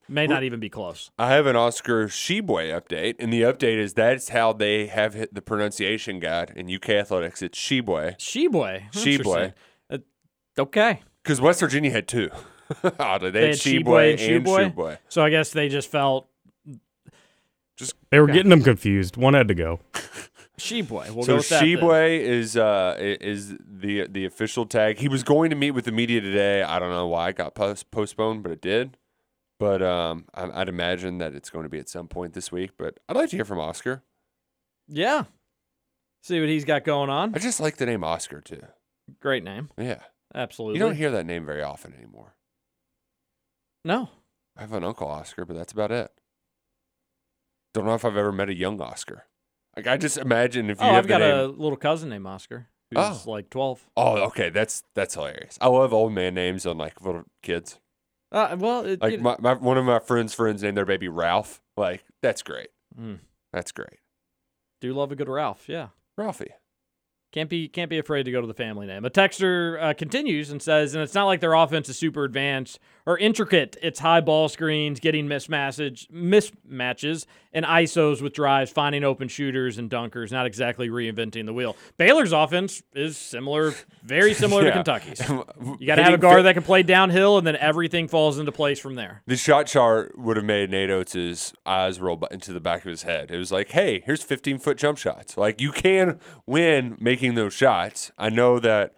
May not even be close. I have an Oscar Tshiebwe update, and the update is that's how they have hit the pronunciation guide in UK athletics. It's Sheboy Sheboy. Sheboy. Uh, okay. Because West Virginia had two. Oddly, (laughs) they, They had had Sheboy Sheboy and and Sheboy? Sheboy. So I guess they just felt just They were getting them confused. One had to go. Sheboy. We'll so with Sheboy is uh, is the the official tag. He was going to meet with the media today. I don't know why it got post- postponed, but it did. But um, I'd imagine that it's going to be at some point this week. But I'd like to hear from Oscar. Yeah. See what he's got going on. I just like the name Oscar too. Great name. Yeah, Absolutely. you don't hear that name very often anymore. No. I have an uncle Oscar, but that's about it. Don't know if I've ever met a young Oscar. Like I just imagine if you Oh, have I've got name. a little cousin named Oscar who's Oh. like 12. Oh, okay, that's that's hilarious. I love old man names on like little kids. Uh, well, it, Like you- my, my one of my friends' friends named their baby Ralph. Like that's great. Mm. That's great. do love a good Ralph. Yeah. Ralphie. Can't be can't be afraid to go to the family name. A texter uh, continues and says, and it's not like their offense is super advanced or intricate. It's high ball screens, getting mismatches, mismatches, and isos with drives, finding open shooters and dunkers. Not exactly reinventing the wheel. Baylor's offense is similar, very similar to (laughs) Kentucky's. (laughs) You got to have a guard that can play downhill, and then everything falls into place from there. The shot chart would have made Nate Oats' eyes roll into the back of his head. It was like, hey, here's 15 foot jump shots. Like, you can win making those shots. I know that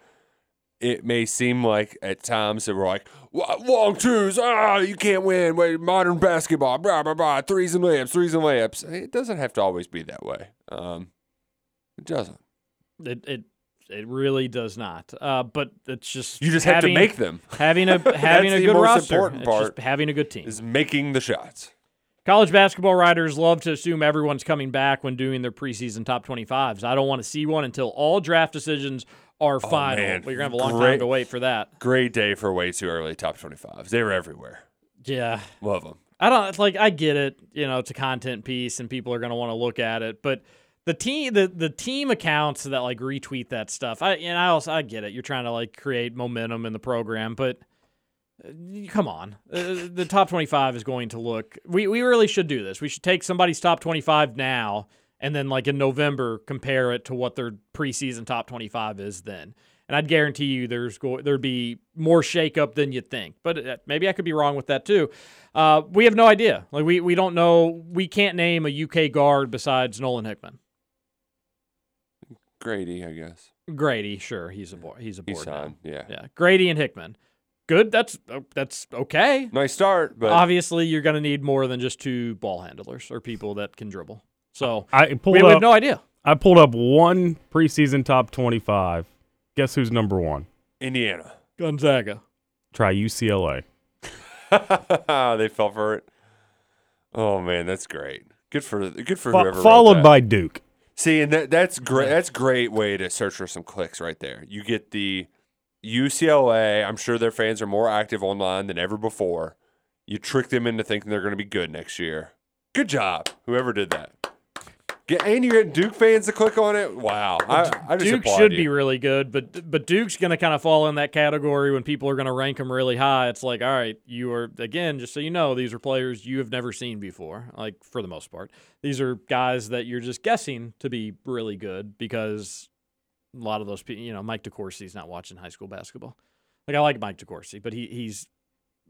it may seem like at times that we're like, long twos, ah, you can't win. Wait, modern basketball, blah, blah, blah, threes and layups, threes and layups. It doesn't have to always be that way. Um, it doesn't. It it it really does not. Uh, but it's just You just have to make them. (laughs) Having a (laughs) having a good roster. important It's just part having a good team. Is making the shots. College basketball writers love to assume everyone's coming back when doing their preseason top 25s. I don't want to see one until all draft decisions are final. Oh, man. But you're going to have a long Great. time to wait for that. Great day for way too early top 25s. They were everywhere. Yeah. Love them. I don't it's like I get it, you know, it's a content piece and people are going to want to look at it, but the team the, the team accounts that like retweet that stuff. I and I also I get it. You're trying to like create momentum in the program, but uh, come on. Uh, the top 25 is going to look we we really should do this. We should take somebody's top 25 now and then like in November compare it to what their preseason top 25 is then. And I'd guarantee you there's go- there'd be more shakeup than you think. But uh, maybe I could be wrong with that too. Uh, we have no idea. Like we we don't know. We can't name a UK guard besides Nolan Hickman. Grady, I guess. Grady, sure, he's a board. He's a He's board now. signed. Yeah. Yeah, Grady and Hickman. Good. That's uh, that's okay. Nice start, but Obviously, you're going to need more than just two ball handlers or people that can dribble. So I pulled we, we up. have no idea. I pulled up one preseason top twenty-five. Guess who's number one? Indiana. Gonzaga. Try UCLA. (laughs) they fell for it. Oh man, that's great. Good for good for Fo- whoever. wrote followed that. by Duke. See, and that that's great. That's great way to search for some clicks right there. You get the UCLA, I'm sure their fans are more active online than ever before. You trick them into thinking they're going to be good next year. Good job, whoever did that. Get, getting Duke fans to click on it. Wow, I, I just Duke should you. be really good, but but Duke's going to kind of fall in that category when people are going to rank them really high. It's like, all right, you are again, just so you know, these are players you have never seen before. Like for the most part, these are guys that you're just guessing to be really good because a lot of those people, you know, Mike DeCourcy's not watching high school basketball. Like I like Mike DeCourcy, but he he's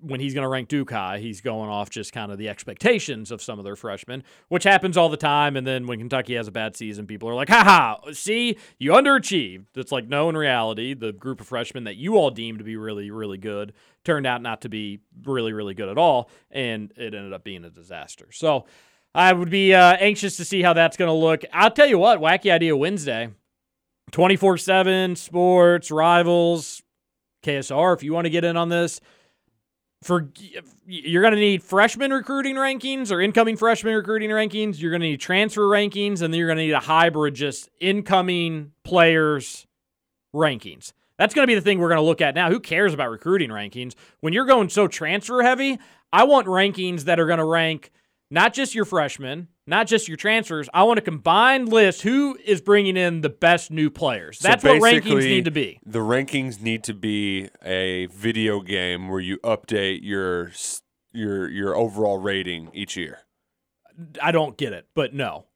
when he's going to rank Duke high, he's going off just kind of the expectations of some of their freshmen, which happens all the time. And then when Kentucky has a bad season, people are like, haha, see, you underachieved. It's like, no, in reality, the group of freshmen that you all deemed to be really, really good turned out not to be really, really good at all. And it ended up being a disaster. So I would be uh, anxious to see how that's going to look. I'll tell you what, Wacky Idea Wednesday, 24 7, sports, rivals, KSR, if you want to get in on this for you're going to need freshman recruiting rankings or incoming freshman recruiting rankings. You're going to need transfer rankings, and then you're going to need a hybrid just incoming players rankings. That's going to be the thing we're going to look at now. Who cares about recruiting rankings when you're going so transfer heavy? I want rankings that are going to rank not just your freshmen, not just your transfers. I want a combined list. Who is bringing in the best new players? So That's what rankings need to be. The rankings need to be a video game where you update your your your overall rating each year. I don't get it, but no.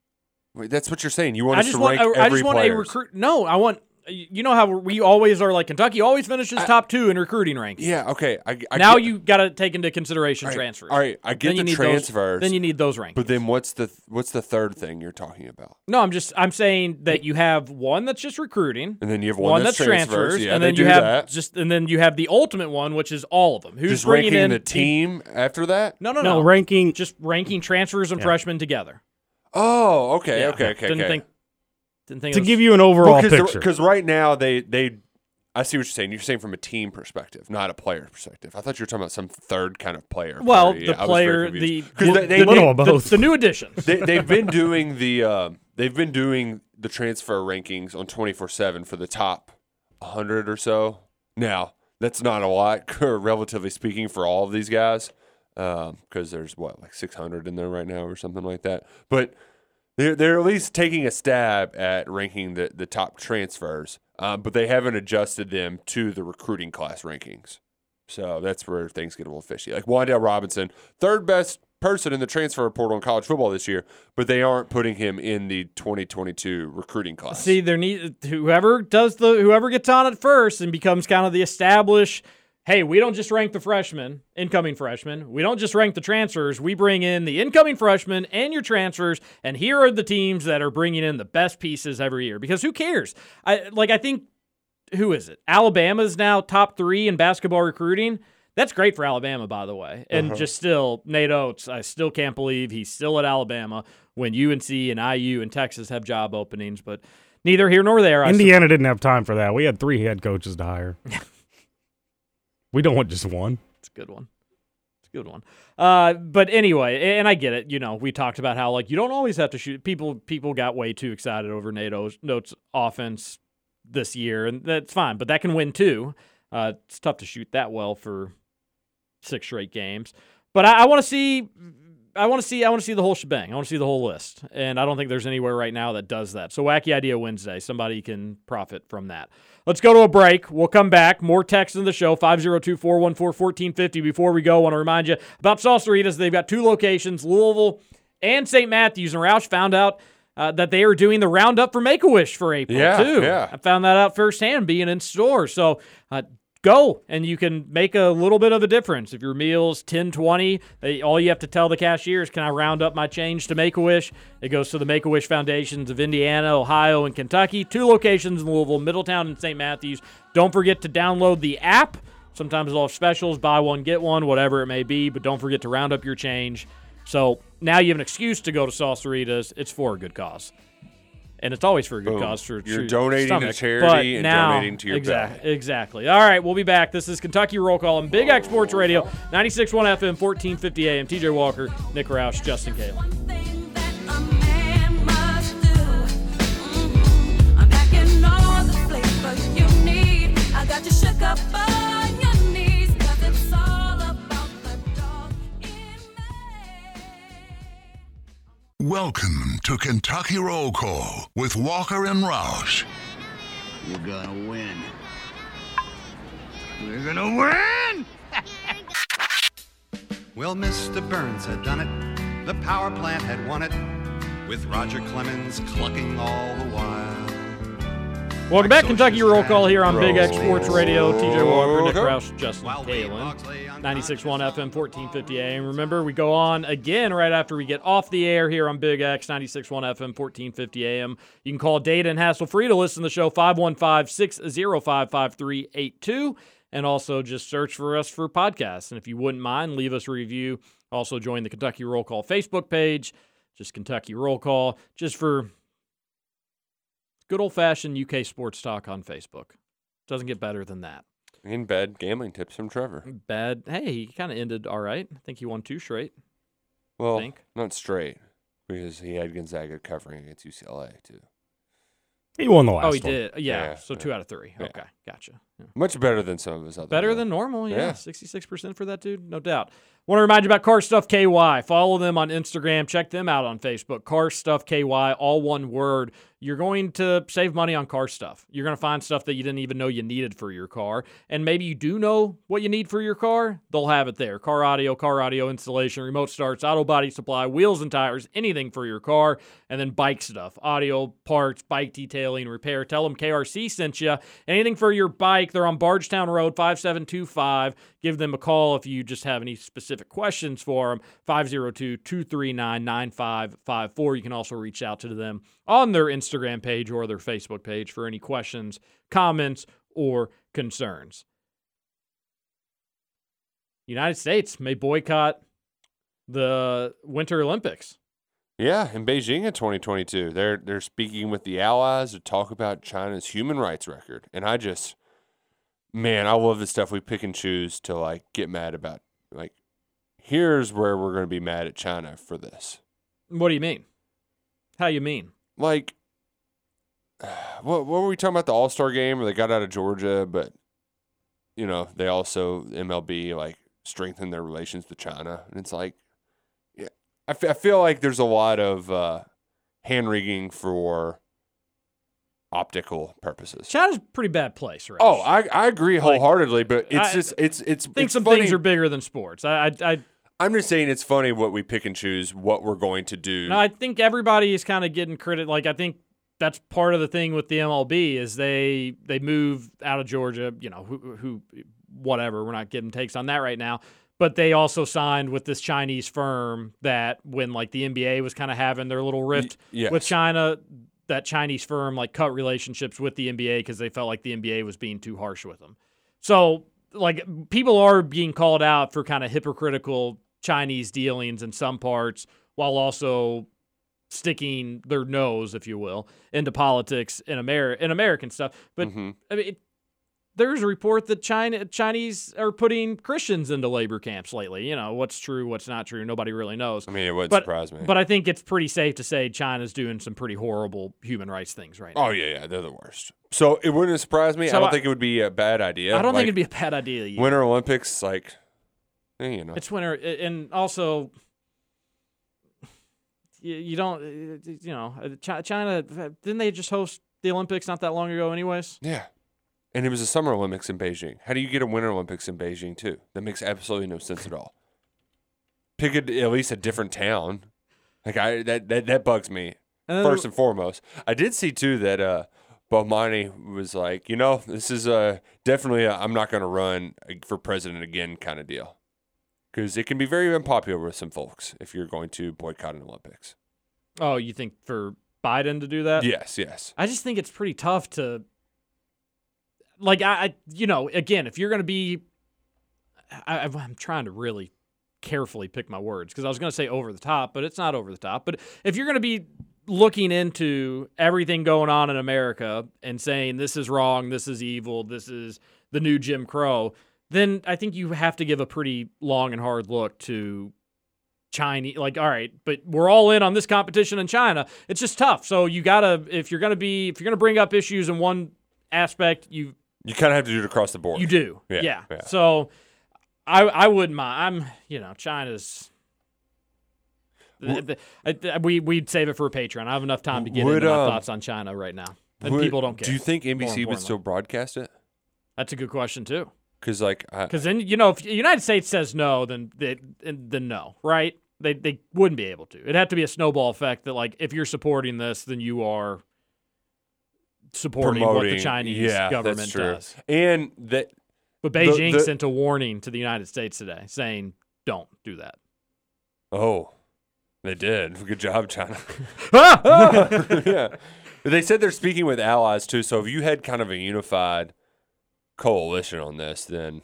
Wait, that's what you're saying. You want I us just to want rank I, I every just want players. a recruit. No, I want. You know how we always are like Kentucky always finishes top two in recruiting rankings. Yeah, okay. I, I now get- you got to take into consideration all right, transfers. All right, I get Then you the need transfers. Those, then you need those rankings. But then what's the what's the third thing you're talking about? no, I'm just I'm saying that you have one that's just recruiting, And then you have one, that's, transfers. Yeah, and they then do you have that. just and then you have the ultimate one, which is all of them. Who's just bringing ranking in the team after that. No, no, No, no. ranking. just ranking transfers and freshmen together. Oh, okay, Yeah. okay, okay. Didn't okay. think. Didn't think to was- give you an overall picture. Because right now they they, I see what you're saying. You're saying from a team perspective, not a player perspective. I thought you were talking about some third kind of player. Well, party. the I player, the confused. 'Cause the, they, they, the, Little new, of the- both. the new addition. they, they've been doing the uh, they've been doing the transfer rankings on 24 seven for the top 100 or so. Now that's not a lot, (laughs) relatively speaking, for all of these guys, because there's what like 600 in there right now or something like that. But they're they're at least taking a stab at ranking the the top transfers, um, but they haven't adjusted them to the recruiting class rankings. So that's where things get a little fishy. Like Wan'Dale Robinson, third best person in the transfer portal in college football this year, but they aren't putting him in the 2022 recruiting class. See, there need whoever does the whoever gets on it first and becomes kind of the established. Hey, we don't just rank the freshmen, incoming freshmen. We don't just rank the transfers. We bring in the incoming freshmen and your transfers, and here are the teams that are bringing in the best pieces every year. Because who cares? I like. I think who is it? Alabama's now top three in basketball recruiting. That's great for Alabama, by the way. And uh-huh. just still, Nate Oats, I still can't believe he's still at Alabama when UNC and IU and Texas have job openings. But neither here nor there. I Indiana didn't have time for that. We had three head coaches to hire. (laughs) we don't want just one. It's a good one. It's a good one. Uh, but anyway, and I get it. You know, we talked about how like you don't always have to shoot. People people got way too excited over NATO's notes offense this year, and that's fine. But that can win too. Uh, it's tough to shoot that well for six straight games. But I, I want to see. I want to see. I want to see the whole shebang. I want to see the whole list, and I don't think there's anywhere right now that does that. So wacky idea Wednesday. Somebody can profit from that. Let's go to a break. We'll come back. More text in the show 502 414 1450. Before we go, I want to remind you about Salsaritas. They've got two locations, Louisville and St. Matthews. And Roush found out uh, that they are doing the roundup for Make a Wish for April, Yeah, too. yeah. I found that out firsthand being in store. So, uh, go and you can make a little bit of a difference. If your meals 10 20 they, all you have to tell the cashier is can i round up my change to make-a-wish? It goes to the make-a-wish foundations of indiana ohio and kentucky. Two locations in louisville middletown and st matthews. Don't forget to download the app. Sometimes they'll have specials buy one get one whatever it may be but don't forget to round up your change. So now you have an excuse to go to Salsaritas. It's for a good cause. And it's always for a good Boom. cause. For You're donating to stomach. charity But and now- donating to your exact- belly. Exactly. All right, we'll be back. This is Kentucky Roll Call on Big X Sports Radio, 96.1 FM, 1450 AM. TJ Walker, Nick Roush, Justin Kalen. Welcome to Kentucky Roll Call with Walker and Roush. We're gonna win. We're gonna win! (laughs) Well, Mr. Burns had done it. The power plant had won it. With Roger Clemens clucking all the while. Welcome back, Kentucky Roll Call here on Big X Sports Radio. TJ Walker, Nick. Roush, Justin While Wade Kalen. Moxley on 96.1 FM, 1450 AM. Remember, we go on again right after we get off the air here on Big X, 96.1 FM, 1450 AM. You can call Data and Hassle Free to listen to the show, 515 605 5382. And also just search for us for podcasts. And if you wouldn't mind, leave us a review. Also, join the Kentucky Roll Call Facebook page, just Kentucky Roll Call, just for good old fashioned UK sports talk on Facebook. Doesn't get better than that. In bed, gambling tips from Trevor. Bad. Hey, he kind of ended all right. I think he won two straight. Well, think. not straight because he had Gonzaga covering against UCLA too. He won the last oh, he one. did. Yeah. Yeah, so yeah. two out of three. Yeah. Okay, gotcha. Yeah. Much better than some of his other. Better than normal. Yeah, Yeah. sixty-six percent for that dude, no doubt. Want to remind you about Car Stuff KY. Follow them on Instagram. Check them out on Facebook. Car Stuff KY, all one word. You're going to save money on car stuff. You're going to find stuff that you didn't even know you needed for your car, and maybe you do know what you need for your car. They'll have it there. Car audio, car audio installation, remote starts, auto body supply, wheels and tires, anything for your car, and then bike stuff, audio parts, bike detailing, repair. Tell them KRC sent you. Anything for your bike. They're on Bardstown Road, 5725. Give them a call if you just have any specific questions for them. 502 239 9554. You can also reach out to them on their Instagram page or their Facebook page for any questions, comments, or concerns. United States may boycott the Winter Olympics. Yeah, in Beijing in 2022, they're they're speaking with the allies to talk about China's human rights record, and I just, man, I love the stuff we pick and choose to like get mad about. Like, here's where we're going to be mad at China for this. What do you mean? How you mean? Like, (sighs) what what were we talking about the All Star game where they got out of Georgia, but you know they also MLB like strengthened their relations with China, and it's like, yeah, I I feel like there's a lot of uh, hand wringing for optical purposes. China's a pretty bad place, right? Oh, I, I agree wholeheartedly, but it's I- just it's it's I think it's some funny. things are bigger than sports. I, I, I I'm just saying it's funny what we pick and choose what we're going to do. No, I think everybody is kind of getting credit. Like I think that's part of the thing with the MLB is they they move out of Georgia. You know, who, who whatever. We're not getting takes on that right now. But they also signed with this Chinese firm that when like the NBA was kind of having their little rift yes. with China, that Chinese firm like cut relationships with the NBA because they felt like the NBA was being too harsh with them. So like people are being called out for kind of hypocritical Chinese dealings in some parts while also sticking their nose, if you will, into politics in Ameri- in American stuff. But Mhm. I mean, it, there's a report that China Chinese are putting Christians into labor camps lately. You know what's true, what's not true. Nobody really knows. I mean, it would but, surprise me. But I think it's pretty safe to say China's doing some pretty horrible human rights things right now. oh yeah, yeah, they're the worst. So it wouldn't surprise me. So I don't I- think it would be a bad idea. I don't Like, think it'd be a bad idea. either. Winter Olympics, like, eh, you know, It's winter, and also you, don't, you know, uh, China didn't they just host the Olympics not that long ago, anyways? yeah. And it was a Summer Olympics in Beijing. How do you get a Winter Olympics in Beijing too? That makes absolutely no sense at all. Pick a, at least a different town. Like I that that, that bugs me And first and foremost. I did see too that uh Bomani was like, you know, this is uh definitely i I'm not going to run for president again kind of deal. Cuz it can be very unpopular with some folks if you're going to boycott an Olympics. oh, you think for Biden to do that? Yes, yes. I just think it's pretty tough to, like, I, I you know, again, if you're going to be, I, I'm trying to really carefully pick my words because I was going to say over the top, but it's not over the top. But if you're going to be looking into everything going on in America and saying this is wrong, this is evil, this is the new Jim Crow, then I think you have to give a pretty long and hard look to Chinese. Like, all right, but we're all in on this competition in China. It's just tough. So you gotta, if you're gonna be, if you're gonna bring up issues in one aspect, you You kind of have to do it across the board. you do, Yeah, yeah. yeah. So I I wouldn't mind. I'm, you know, China's. The- the- I- we we'd save it for a Patreon. I have enough time to get Would, into my um, thoughts on China right now, and Would- people don't care. Do you think NBC would still broadcast it? That's a good question too. Because like, Because then you know, if the United States says no, then they, then no, right? They they wouldn't be able to. It'd have to be a snowball effect that like if you're supporting this, then you are supporting what the Chinese yeah, government does. And that But Beijing the- sent a warning to the United States today, saying don't do that. oh, they did. Good job, China. Ah! (laughs) (laughs) yeah, they said they're speaking with allies too. So if you had kind of a unified coalition on this, then.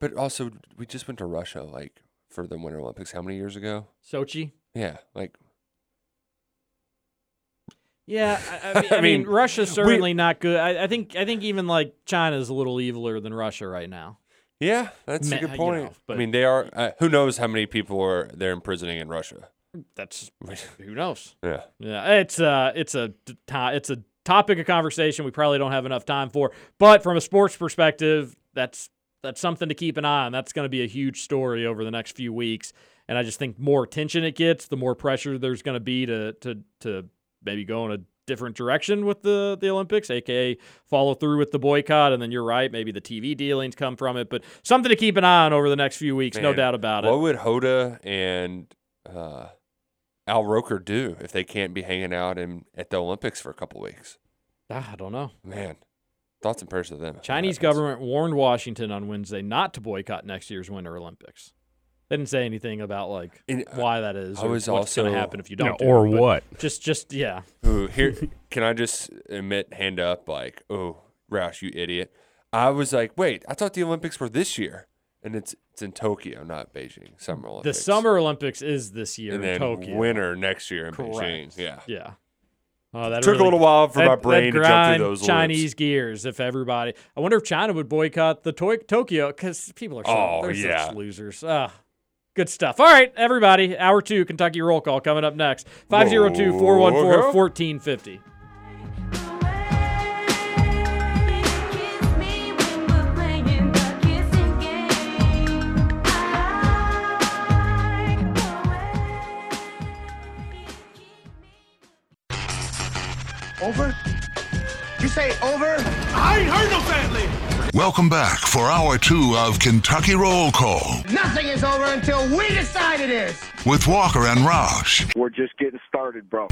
But also, we just went to Russia like for the Winter Olympics. How many years ago? Sochi. Yeah, like Yeah, I, I, (laughs) mean, I mean, Russia's we- certainly not good. I, I think I think even like China's a little eviler than Russia right now. yeah, that's Ma- a good point. know, but- I mean, they are. Uh, who knows how many people are they're imprisoning in Russia? That's (laughs) who knows. Yeah. Yeah, it's uh it's a it's a topic of conversation we probably don't have enough time for. But from a sports perspective, that's that's something to keep an eye on. That's going to be a huge story over the next few weeks. And I just think more attention it gets, the more pressure there's going to be to to to maybe go in a different direction with the the Olympics, aka follow through with the boycott. And then you're right, maybe the TV dealings come from it. But something to keep an eye on over the next few weeks, no doubt about What it. What would Hoda and uh, Al Roker do if they can't be hanging out in at the Olympics for a couple weeks? Ah, I don't know. Man, thoughts and prayers to them. Chinese government warned Washington on Wednesday not to boycott next year's Winter Olympics. They didn't say anything about like And, uh, why that is I or was what's going to happen if you don't. do or it, what? Just, just yeah. Ooh, here, (laughs) can I just admit, hand up, like, oh, Roush, you idiot. I was like, wait, I thought the Olympics were this year, and it's it's in Tokyo, not Beijing. Summer Olympics. The Summer Olympics is this year and in then Tokyo. winter next year in Correct. Beijing. Yeah. Yeah. Oh, that Took a little while for that- my brain to jump grind through those loops. Chinese gears. If everybody, I wonder if China would boycott the to- Tokyo because people are so, Oh, they're yeah. such losers. Good stuff. All right, everybody. Hour two, Kentucky roll call coming up next. 502 414 1450. Kiss me when we're playing the kissing game. I like the way Over? You say over? I ain't heard no. Welcome back for hour two of Kentucky Roll Call Nothing is over until we decide it is. with Walker and Roush. We're just getting started, bro.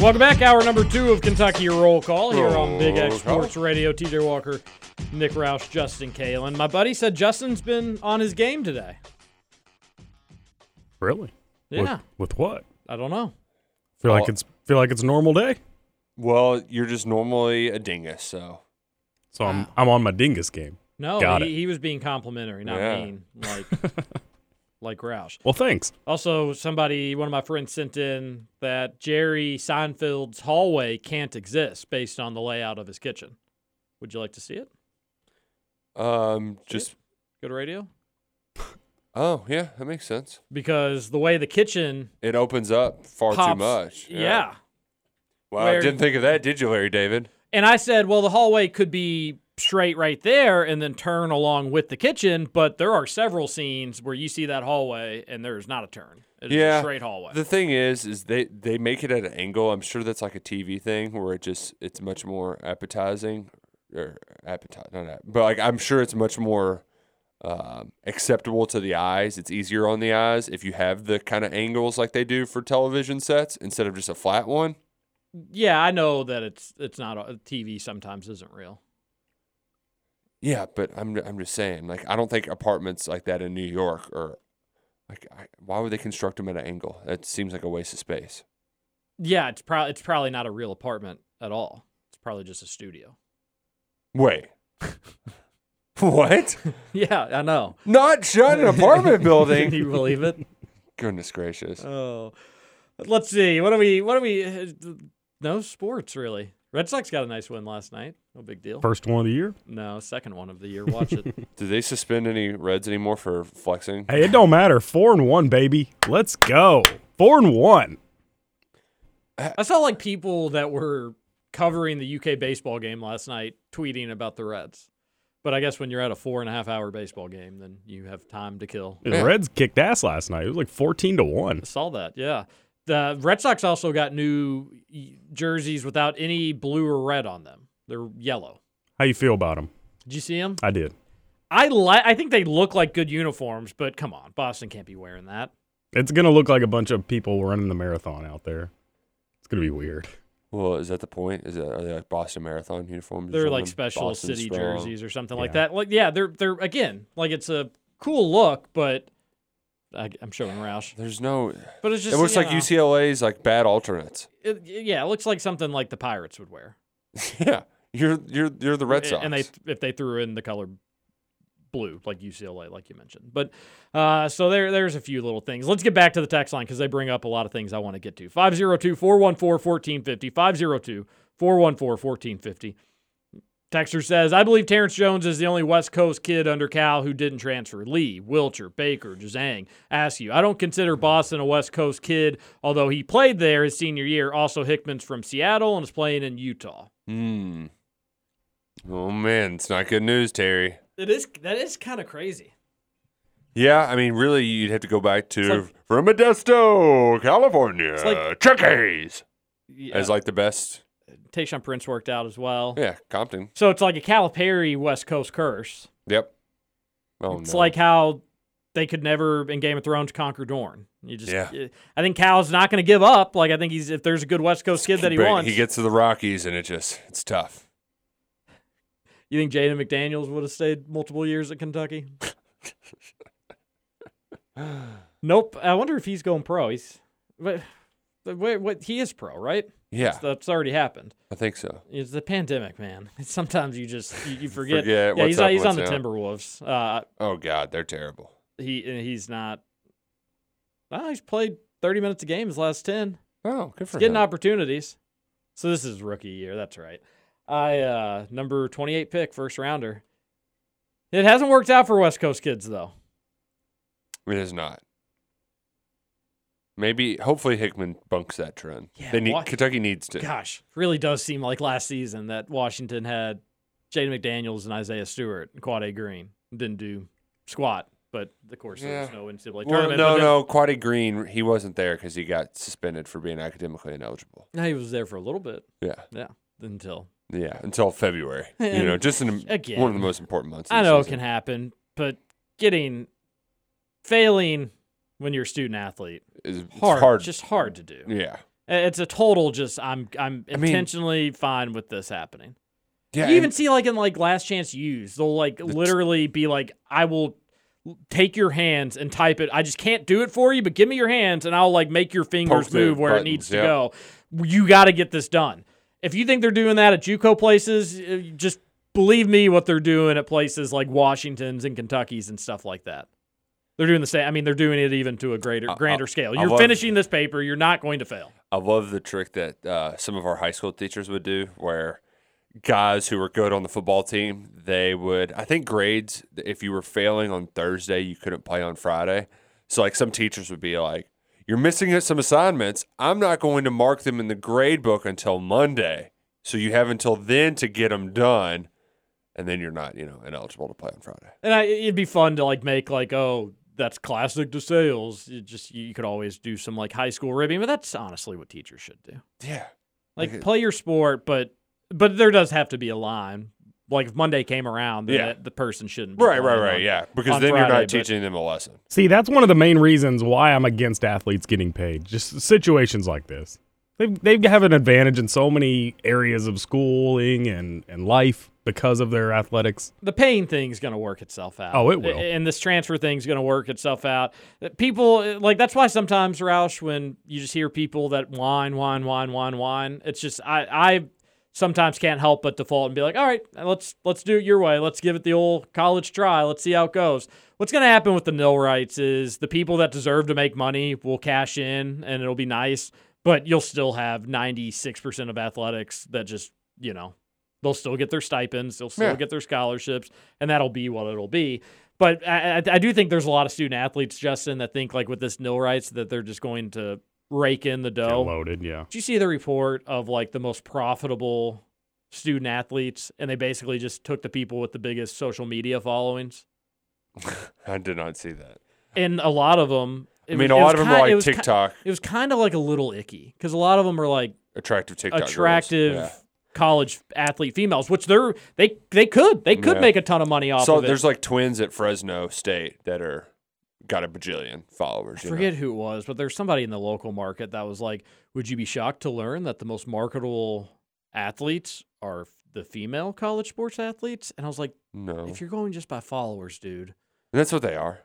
Welcome back. Hour number two of Kentucky Roll Call here on Big X Sports Radio. TJ Walker, Nick Roush, Justin Kalen. My buddy said Justin's been on his game today. Really? Yeah. With, with what? I don't know. Feel like it's feel like it's a normal day. Well, you're just normally a dingus, so So I'm I'm on my dingus game. No, Got he, it. he was being complimentary, not Yeah. mean, like (laughs) like Roush. Well, thanks. Also, somebody, one of my friends sent in that Jerry Seinfeld's hallway can't exist based on the layout of his kitchen. Would you like to see it? um, just Go to radio? Oh yeah, that makes sense. Because the way the kitchen It opens up far too much. yeah. Wow, Where- didn't think of that, did you, Larry David? And I said, well, the hallway could be straight right there and then turn along with the kitchen, but there are several scenes where you see that hallway and there's not a turn. It's yeah, a straight hallway. The thing is, is they they make it at an angle. I'm sure that's like a TV thing where it just it's much more appetizing or appetizing, but like I'm sure it's much more um, acceptable to the eyes. It's easier on the eyes if you have the kind of angles like they do for television sets instead of just a flat one. yeah, I know that it's it's not a TV sometimes isn't real. Yeah, but I'm I'm just saying, like I don't think apartments like that in New York are like I, why would they construct them at an angle? That seems like a waste of space. Yeah, it's probably it's probably not a real apartment at all. It's probably just a studio. Wait, (laughs) (laughs) what? Yeah, I know. Not shut an apartment (laughs) building. Can building. you believe it? Goodness gracious. Oh, let's see. What do we? What do we? uh, No sports really. Red Sox got a nice win last night. No big deal. First one of the year. No, second one of the year. Watch it. (laughs) Do they suspend any Reds anymore for flexing? Hey, it don't matter. Four and one, baby. Let's go. Four and one. I saw like people that were covering the UK baseball game last night tweeting about the Reds. But I guess when you're at a four and a half hour baseball game, then you have time to kill. The Reds kicked ass last night. It was like 14 to 1. I saw that. Yeah. The Red Sox also got new jerseys without any blue or red on them. They're yellow. How you feel about them? Did you see them? I did. I like. I think they look like good uniforms, but come on, Boston can't be wearing that. It's going to look like a bunch of people running the marathon out there. It's going to be weird. (laughs) Well, is that the point? Is that are they like Boston Marathon uniforms? They're like special Boston city strong. jerseys or something like that. Like yeah, they're they're again like it's a cool look, but I, I'm showing Roush. There's no. But it's just it looks like know, UCLA's like bad alternates. It, yeah, it looks like something like the Pirates would wear. (laughs) yeah, you're you're you're the Red Sox. And they if they threw in the color blue, like UCLA, like you mentioned. But uh, so there there's a few little things. Let's get back to the text line because they bring up a lot of things I want to get to. 502 414 1450. 502 414 1450. Texter says, I believe Terrence Jones is the only West Coast kid under Cal who didn't transfer. Lee, Wiltjer, Baker, Juzang. Ask you. I don't consider Boston a West Coast kid, although he played there his senior year. Also, Hickman's from Seattle and is playing in Utah. Hmm. Oh man, it's not good news, Terry. It is that is kind of crazy. Yeah, I mean, really, you'd have to go back to like- from Modesto, California, like- Chickies Yeah. as like the best. Tayshaun Prince worked out as well. Yeah, Compton. So it's like a Calipari West Coast curse. Yep. Oh it's no. like how they could never in Game of Thrones conquer Dorne. You just, Yeah. I think Cal's not going to give up. Like I think he's if there's a good West Coast kid that he wants. He gets to the Rockies and it just it's tough. You think Jaden McDaniels would have stayed multiple years at Kentucky? (laughs) nope. I wonder if he's going pro. He's, but, wait, what? He is pro, right? Yeah, That's, that's already happened. I think so. It's the pandemic, man. (laughs) Sometimes you just you, you forget. Forget yeah, he's up, he's on the. Timberwolves. Uh, Oh God, they're terrible. he he's not. Well, he's played 30 minutes a game his last 10. Oh, good for He's getting him. opportunities. So this is rookie year. That's right. I uh number 28 pick, first rounder. It hasn't worked out for West Coast kids though. It has not. Maybe, hopefully, Hickman bunks that trend. Yeah, they need why- Kentucky needs to. Gosh, really does seem like last season that Washington had Jaden McDaniels and Isaiah Stewart and Quade Green didn't do squat. But of course, there was no NCAA Well, tournament. no, no, Quaddy Green, he wasn't there because he got suspended for being academically ineligible. No, he was there for a little bit. Yeah, Yeah, until yeah, until February. (laughs) you know, just in again, one of the most important months. of I the know it season. can happen, but getting failing when you're a student athlete It's, it's hard, hard. just hard to do. yeah, It's a total just I'm I'm mean- intentionally fine with this happening. yeah. you even and- see like in like last chance use, they'll like literally be like, I will take your hands and type it. I just can't do it for you, but give me your hands and I'll like make your fingers Poke the move where it buttons, needs to yep. go. You got to get this done. If you think they're doing that at JUCO places, uh, just believe me what they're doing at places like Washington's and Kentucky's and stuff like that. They're doing the same. I mean, they're doing it even to a greater, grander I- scale. You're love- finishing this paper. You're not going to fail. I love the trick that uh, some of our high school teachers would do, where guys who were good on the football team, they would. I think grades. If you were failing on Thursday, you couldn't play on Friday. So like some teachers would be like, "You're missing some assignments. I'm not going to mark them in the grade book until Monday. So you have until then to get them done, and then you're not, you know, ineligible to play on Friday." And I, it'd be fun to like make like, oh, that's classic to sales. You just you could always do some like high school ribbing, but that's honestly what teachers should do. Yeah. Like Like play your sport, but but there does have to be a line. Like if Monday came around, then Yeah. that- the person shouldn't. Be Right, right, right. on- Yeah, because on then you're Friday, not but- teaching them a lesson. See, that's one of the main reasons why I'm against athletes getting paid. Just situations like this. They they have an advantage in so many areas of schooling and, and life because of their athletics. the paying thing's going to work itself out. Oh, it will. And this transfer thing's going to work itself out. Uh, People like that's why sometimes Roush, when you just hear people that whine, whine, whine, whine, whine, it's just I I sometimes can't help but default and be like, all right, let's let's do it your way. Let's give it the old college try. Let's see how it goes. What's going to happen with the nil rights is the people that deserve to make money will cash in and it'll be nice, but you'll still have 96% of athletics that just, you know, they'll still get their stipends, they'll still Yeah. get their scholarships, and that'll be what it'll be. But I, I, I do think there's a lot of student athletes, Justin, that think like with this nil rights that they're just going to rake in the Get dough. loaded, yeah. Did you see the report of like the most profitable student athletes, and they basically just took the people with the biggest social media followings, (laughs) I did not see that. and a lot of them. I mean, a lot of them are like TikTok. it was kind of like a little icky because a lot of them are like Attractive TikTok. girls. attractive Yeah. college athlete females, which they're they they could they could Yeah. make a ton of money off So of it. there's like twins at Fresno State that are got a bajillion followers. I you know? forget who it was, but there's somebody in the local market that was like, "Would you be shocked to learn that the most marketable athletes are the female college sports athletes?" And I was like, No, "If you're going just by followers, dude, And that's what they are.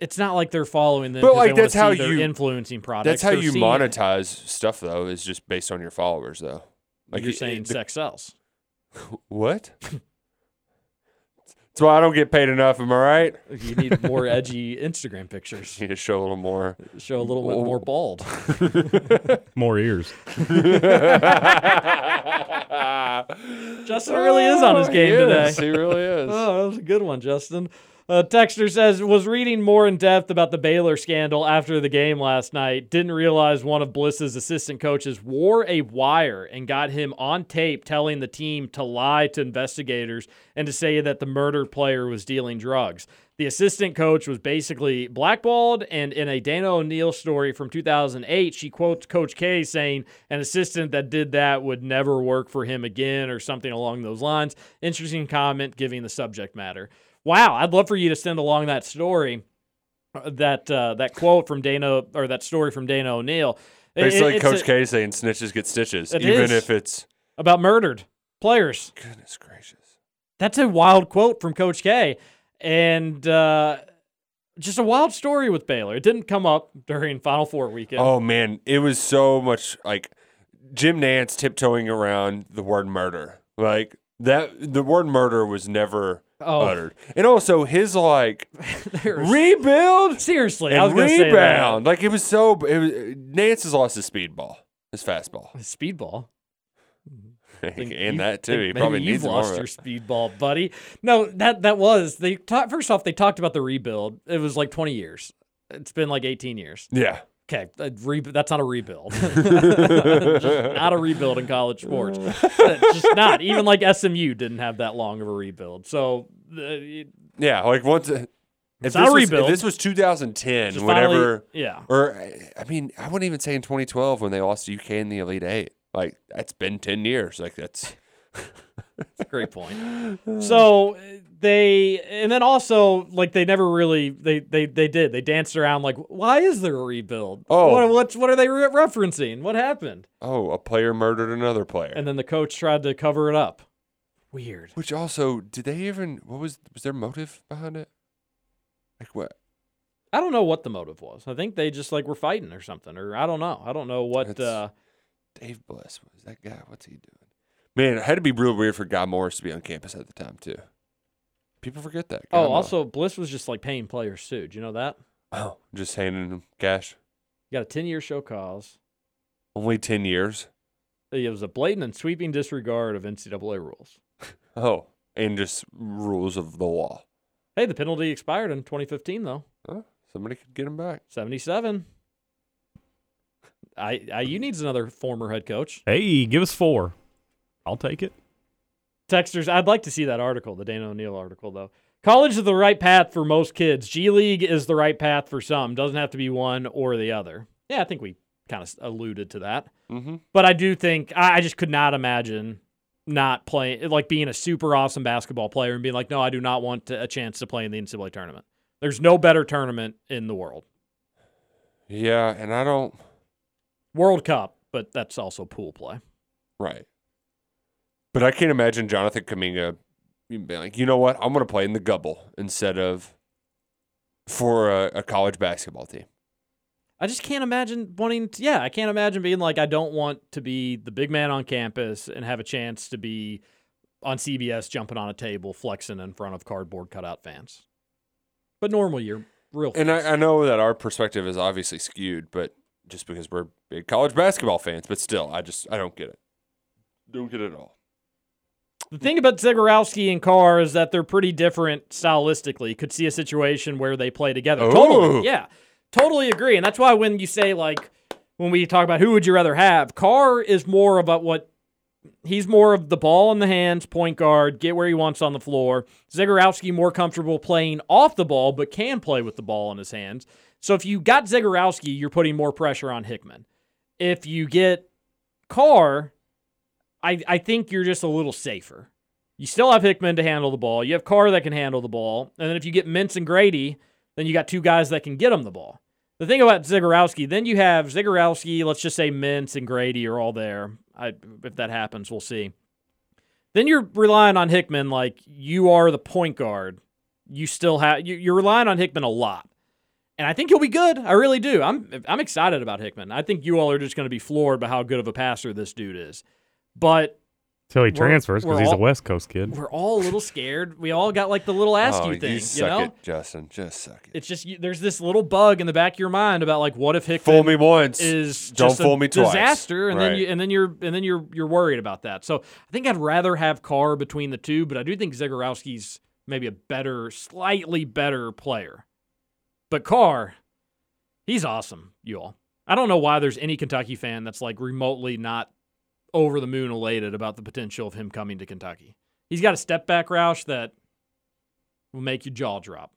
it's not like they're following them. But, like, that's how you- influencing products. That's how They're you monetize stuff, though, is just based on your followers, though. Like you're it- saying, it- sex sells. (laughs) what? (laughs) That's why I don't get paid enough. Am I right? You need more (laughs) edgy Instagram pictures. You need to show a little more. Show a little bit more bald. (laughs) (laughs) More ears. Justin really is on his game Yes, today. He really is. Oh, that was a good one, Justin. Uh, Texter says was reading more in depth about the Baylor scandal after the game last night. Didn't realize one of Bliss's assistant coaches wore a wire and got him on tape telling the team to lie to investigators and to say that the murdered player was dealing drugs. The assistant coach was basically blackballed, and in a Dana O'Neill story from 2008, she quotes Coach K saying an assistant that did that would never work for him again, or something along those lines. Interesting comment, giving the subject matter. Wow, I'd love for you to send along that story, uh, that uh, that quote from Dana, or that story from Dana O'Neill. It- Basically, it's Coach a- K saying snitches get stitches, even if it's. about murdered players. Goodness gracious. That's a wild quote from Coach K, and uh, just a wild story with Baylor. It didn't come up during Final Four weekend. Oh man, it was so much like Jim Nantz tiptoeing around the word murder. Like that, the word murder was never Oh. uttered, and also his like (laughs) rebuild seriously, I was and say that. rebound. Like it was so. It was, Nantz has lost his speedball, his fastball, His Speedball. Think (laughs) and that too. think He maybe probably you've needs more lost of your it. speedball, buddy. No, that that was they. First off, they talked about the rebuild. It was like twenty years. It's been like eighteen years. Yeah, Okay, re- that's not a rebuild. (laughs) Not a rebuild in college sports. (laughs) Just not. Even like SMU didn't have that long of a rebuild. So uh, yeah. Like once. If It's this not a was, rebuild. If this was 2010, Just whenever, finally- yeah. or I mean, I wouldn't even say in 2012 when they lost to UK in the Elite Eight. Like that's been 10 years. Like that's (laughs) Great point. So they, and then also like they never really they they they did they danced around like why is there a rebuild? Oh. what what's what are they re- referencing? What happened? oh, a player murdered another player. And then the coach tried to cover it up. Weird. Which also, did they even? What was was their motive behind it? Like what? I don't know what the motive was. I think they just like were fighting or something, or I don't know. I don't know what. That's- uh Dave Bliss was that guy? What's he doing? Man, it had to be real weird for Guy Morriss to be on campus at the time too. People forget that. Oh, Guy Oh, Morriss. also Bliss was just like paying players too. Do you know that? oh, just handing them cash. You got a ten year show cause. Only ten years. It was a blatant and sweeping disregard of NCAA rules. (laughs) Oh, and just rules of the law. Hey, the penalty expired in 2015 though. Oh, somebody could get him back. 77. I, I, you needs another former head coach. Hey, give us four. I'll take it. Texters, I'd like to see that article, the Dana O'Neill article, though. College is the right path for most kids. G League is the right path for some. Doesn't have to be one or the other. Yeah, I think we kind of alluded to that. Mm-hmm. But I do think I, I just could not imagine not playing, like being a super awesome basketball player and being like, no, I do not want to, a chance to play in the NCAA tournament. There's no better tournament in the world. Yeah, and I don't. World Cup, but that's also pool play. Right. But I can't imagine Jonathan Kuminga being like, you know what? I'm going to play in the Gubble instead of for a, a college basketball team. I just can't imagine wanting to, yeah, I can't imagine being like, I don't want to be the big man on campus and have a chance to be on CBS jumping on a table, flexing in front of cardboard cutout fans. But normally you're real. And. I, I know that our perspective is obviously skewed, but just because we're big college basketball fans, but still, I just I don't get it. Don't get it at all. The thing about Zagorowski and Carr is that they're pretty different stylistically. Could see a situation where they play together. Oh. Totally. Yeah. Totally agree. And that's why when you say like when we talk about who would you rather have, Carr is more about what he's more of the ball in the hands, point guard, get where he wants on the floor. Zagorowski more comfortable playing off the ball, but can play with the ball in his hands. So if you got Zagorowski, you're putting more pressure on Hickman. If you get Carr, I, I think you're just a little safer. You still have Hickman to handle the ball. You have Carr that can handle the ball. And then if you get Mintz and Grady, then you got two guys that can get him the ball. The thing about Zagorowski, then you have Zagorowski, let's just say Mintz and Grady are all there. I, if that happens, we'll see. Then you're relying on Hickman like you are the point guard. You still have you, you're relying on Hickman a lot, and I think he'll be good. I really do. I'm I'm excited about Hickman. I think you all are just going to be floored by how good of a passer this dude is. But Till he We're- transfers because we're he's a West Coast kid. we're all a little scared. We all got like the little ask oh, you thing, you, suck know. it, Justin. Just suck it. It's just you, there's this little bug in the back of your mind about like what if Hickman Fool me once, is don't just a fool me twice. disaster, and then you and then you're and then you're you're worried about that. So I think I'd rather have Carr between the two, but I do think Zagorowski's maybe a better, slightly better player. But Carr, he's awesome, you all. I don't know why there's any Kentucky fan that's like remotely not over the moon elated about the potential of him coming to Kentucky. He's got a step back Roush that will make your jaw drop.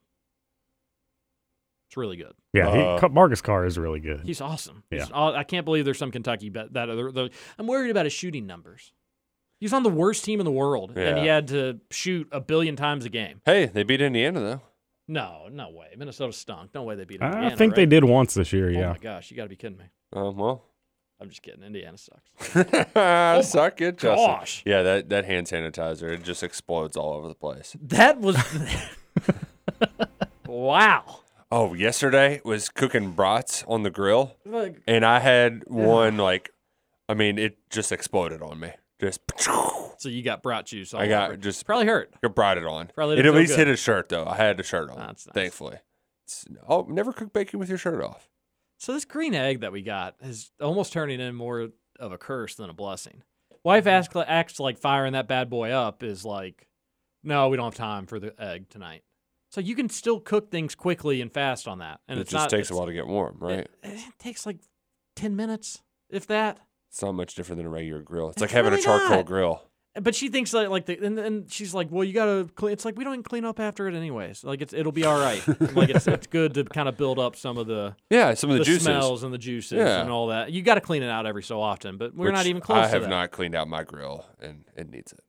It's really good. Yeah, Uh, Marcus Carr is really good. He's awesome. Yeah. He's I can't believe there's some Kentucky bet that other. The, I'm worried about his shooting numbers. He's on the worst team in the world, and he had to shoot a billion times a game. Hey, they beat Indiana though. No, no way. Minnesota stunk. No way they beat I Indiana. think they did once this year. Oh Yeah. Oh my gosh, you got to be kidding me. Um, well, I'm just kidding. Indiana sucks. (laughs) Oh suck it, Justin. Oh gosh. Yeah, that that hand sanitizer it just explodes all over the place. That was (laughs) wow. Oh, yesterday was cooking brats on the grill, Like, and I had one like, I mean, it just exploded on me. Just (laughs) so you got brat juice. All I got over. just probably hurt. You brought it on. Probably it didn't at feel least good. hit a shirt though. I had the shirt on. That's nice. Thankfully. It's, oh, never cook bacon with your shirt off. So this green egg that we got is almost turning in more of a curse than a blessing. Wife mm-hmm. asks, acts like firing that bad boy up is like, no, we don't have time for the egg tonight. So you can still cook things quickly and fast on that, and it it's just not, takes a while to get warm, right? It, it takes like ten minutes, if that. it's not much different than a regular grill. It's like It's having a charcoal not. grill. But she thinks like like the and, and she's like, well, you gotta clean. It's like we don't even clean up after it anyways. Like it's it'll be all right. (laughs) like it's it's good to kind of build up some of the Yeah, some of the, the juices. smells and the juices Yeah. and all that. You got to clean it out every so often, but we're not which even close I have not cleaned out my grill, and it needs it.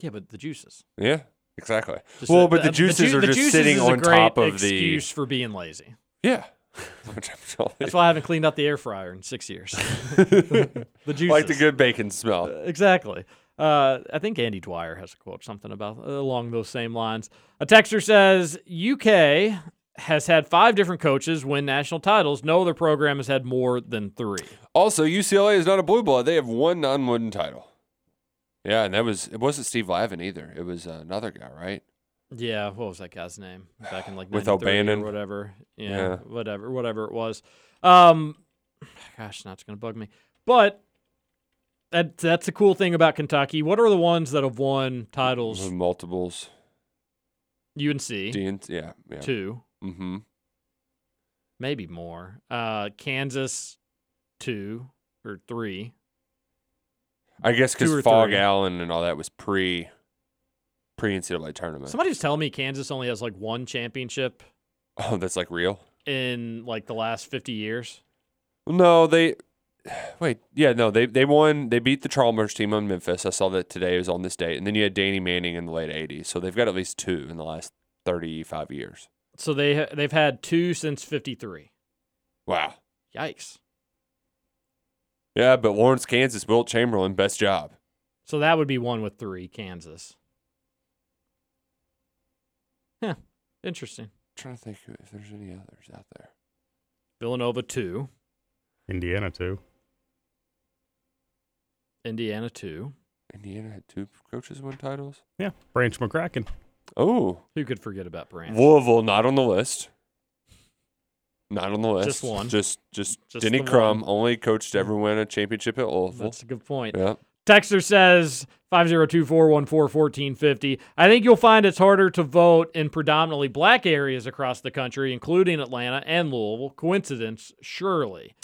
Yeah, but the juices. Yeah, exactly. Just well, the- but the the juices ju- are just juices sitting on top of the excuse for being lazy. Yeah. (laughs) Which I'm totally- That's why I haven't cleaned out the air fryer in six years. (laughs) the juices. like the good bacon smell. Exactly. Uh, I think Andy Dwyer has a quote something about uh, along those same lines. A texter says UK has had five different coaches win national titles. No other program has had more than three. Also, UCLA is not a blue blood. They have one non-wooden title. Yeah, and that was it. Wasn't Steve Lavin either. It was uh, another guy, right? Yeah, what was that guy's name back in like With 93 O'Bannon? or whatever? Yeah, Yeah. whatever, whatever it was. Um, gosh, now it's gonna bug me. But that that's a cool thing about Kentucky. What are the ones that have won titles? Multiples. UNC Dean, yeah, yeah. two, Mm-hmm. maybe more. Uh, Kansas two or three. I guess because Phog three. Allen and all that was pre pre NCAA tournament. Somebody was telling me Kansas only has like one championship oh, that's like real. in like the last fifty years. No, they wait. Yeah, no, they they won. They beat the Chalmers team on Memphis. I saw that today was on this date, and then you had Danny Manning in the late '80s. So they've got at least two in the last 35 years. So they they've had two since fifty three. Wow. Yikes. Yeah, but Lawrence, Kansas, Wilt Chamberlain, best job. So that would be one with three, Kansas. Yeah, interesting. trying to think if there's any others out there. Villanova two, Indiana too. Indiana two. Indiana had two coaches win titles. Yeah, Branch McCracken. Oh, Who could forget about Branch? Louisville not on the list. Not on the list. Just one. Just just, Just Denny the Crum one. only coached to ever win a championship at Louisville. That's a good point. yeah. Texter says 502-414-1450. I think you'll find it's harder to vote in predominantly black areas across the country, including Atlanta and Louisville. Coincidence? Surely.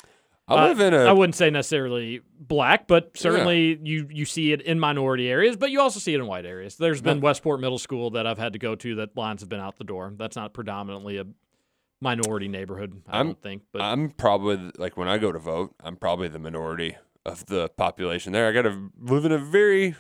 I live in uh, a- I wouldn't say necessarily black, but certainly you you see it in minority areas, but you also see it in white areas. There's been Westport Middle School that I've had to go to that lines have been out the door. That's not predominantly a minority neighborhood, I I'm- don't think. But I'm probably like when I go to vote, I'm probably the minority of the population there. I got to live in a very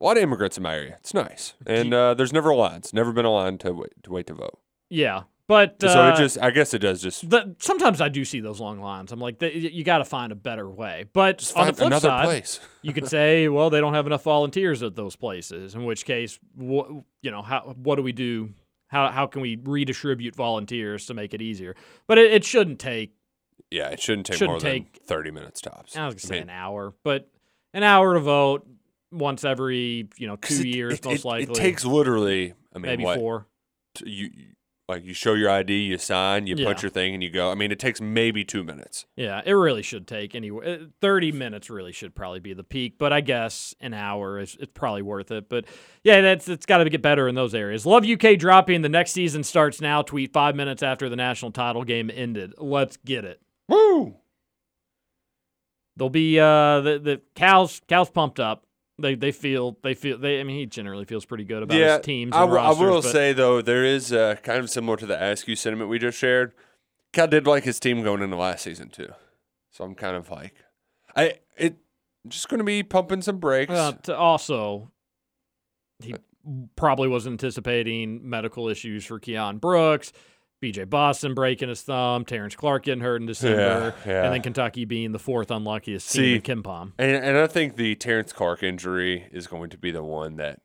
a lot of immigrants in my area. It's nice, and uh, there's never a line. It's never been a line to wait to wait to vote. yeah, but so uh, it just, I guess, it does just the, sometimes I do see those long lines. I'm like, th- you got to find a better way. But Just on the flip another side, place. (laughs) you could say, well, they don't have enough volunteers at those places. In which case, wh- you know, how what do we do? How how can we redistribute volunteers to make it easier? But it, it shouldn't take. Yeah, it shouldn't take Shouldn't more take- than thirty minutes tops. I was gonna say mean, an hour, but an hour to vote once every you know, two it- years, it, most it, likely. It takes literally, I mean, maybe what, four. t- you you- like you show your ID, you sign, you Yeah. punch your thing, and you go. I mean, it takes maybe two minutes. Yeah, it really should take anywhere. Eh, thirty minutes really should probably be the peak, but I guess an hour is it's probably worth it. But yeah, that's it's got to get better in those areas. Love UK dropping. The next season starts now. Tweet five minutes after the national title game ended. Let's get it. Woo! They'll be uh the the cows cows pumped up. They they feel they feel they. I mean, he generally feels pretty good about yeah, his teams. I and will- I will say though, there is uh, kind of similar to the Askew sentiment we just shared. Cal did like his team going into last season too, so I'm kind of like, I it just going to be pumping some brakes. Uh, to also, he probably was anticipating medical issues for Keion Brooks, BJ Boston breaking his thumb, Terrence Clarke getting hurt in December, Yeah, yeah. and then Kentucky being the fourth unluckiest See, team in KenPom. And, and I think the Terrence Clarke injury is going to be the one that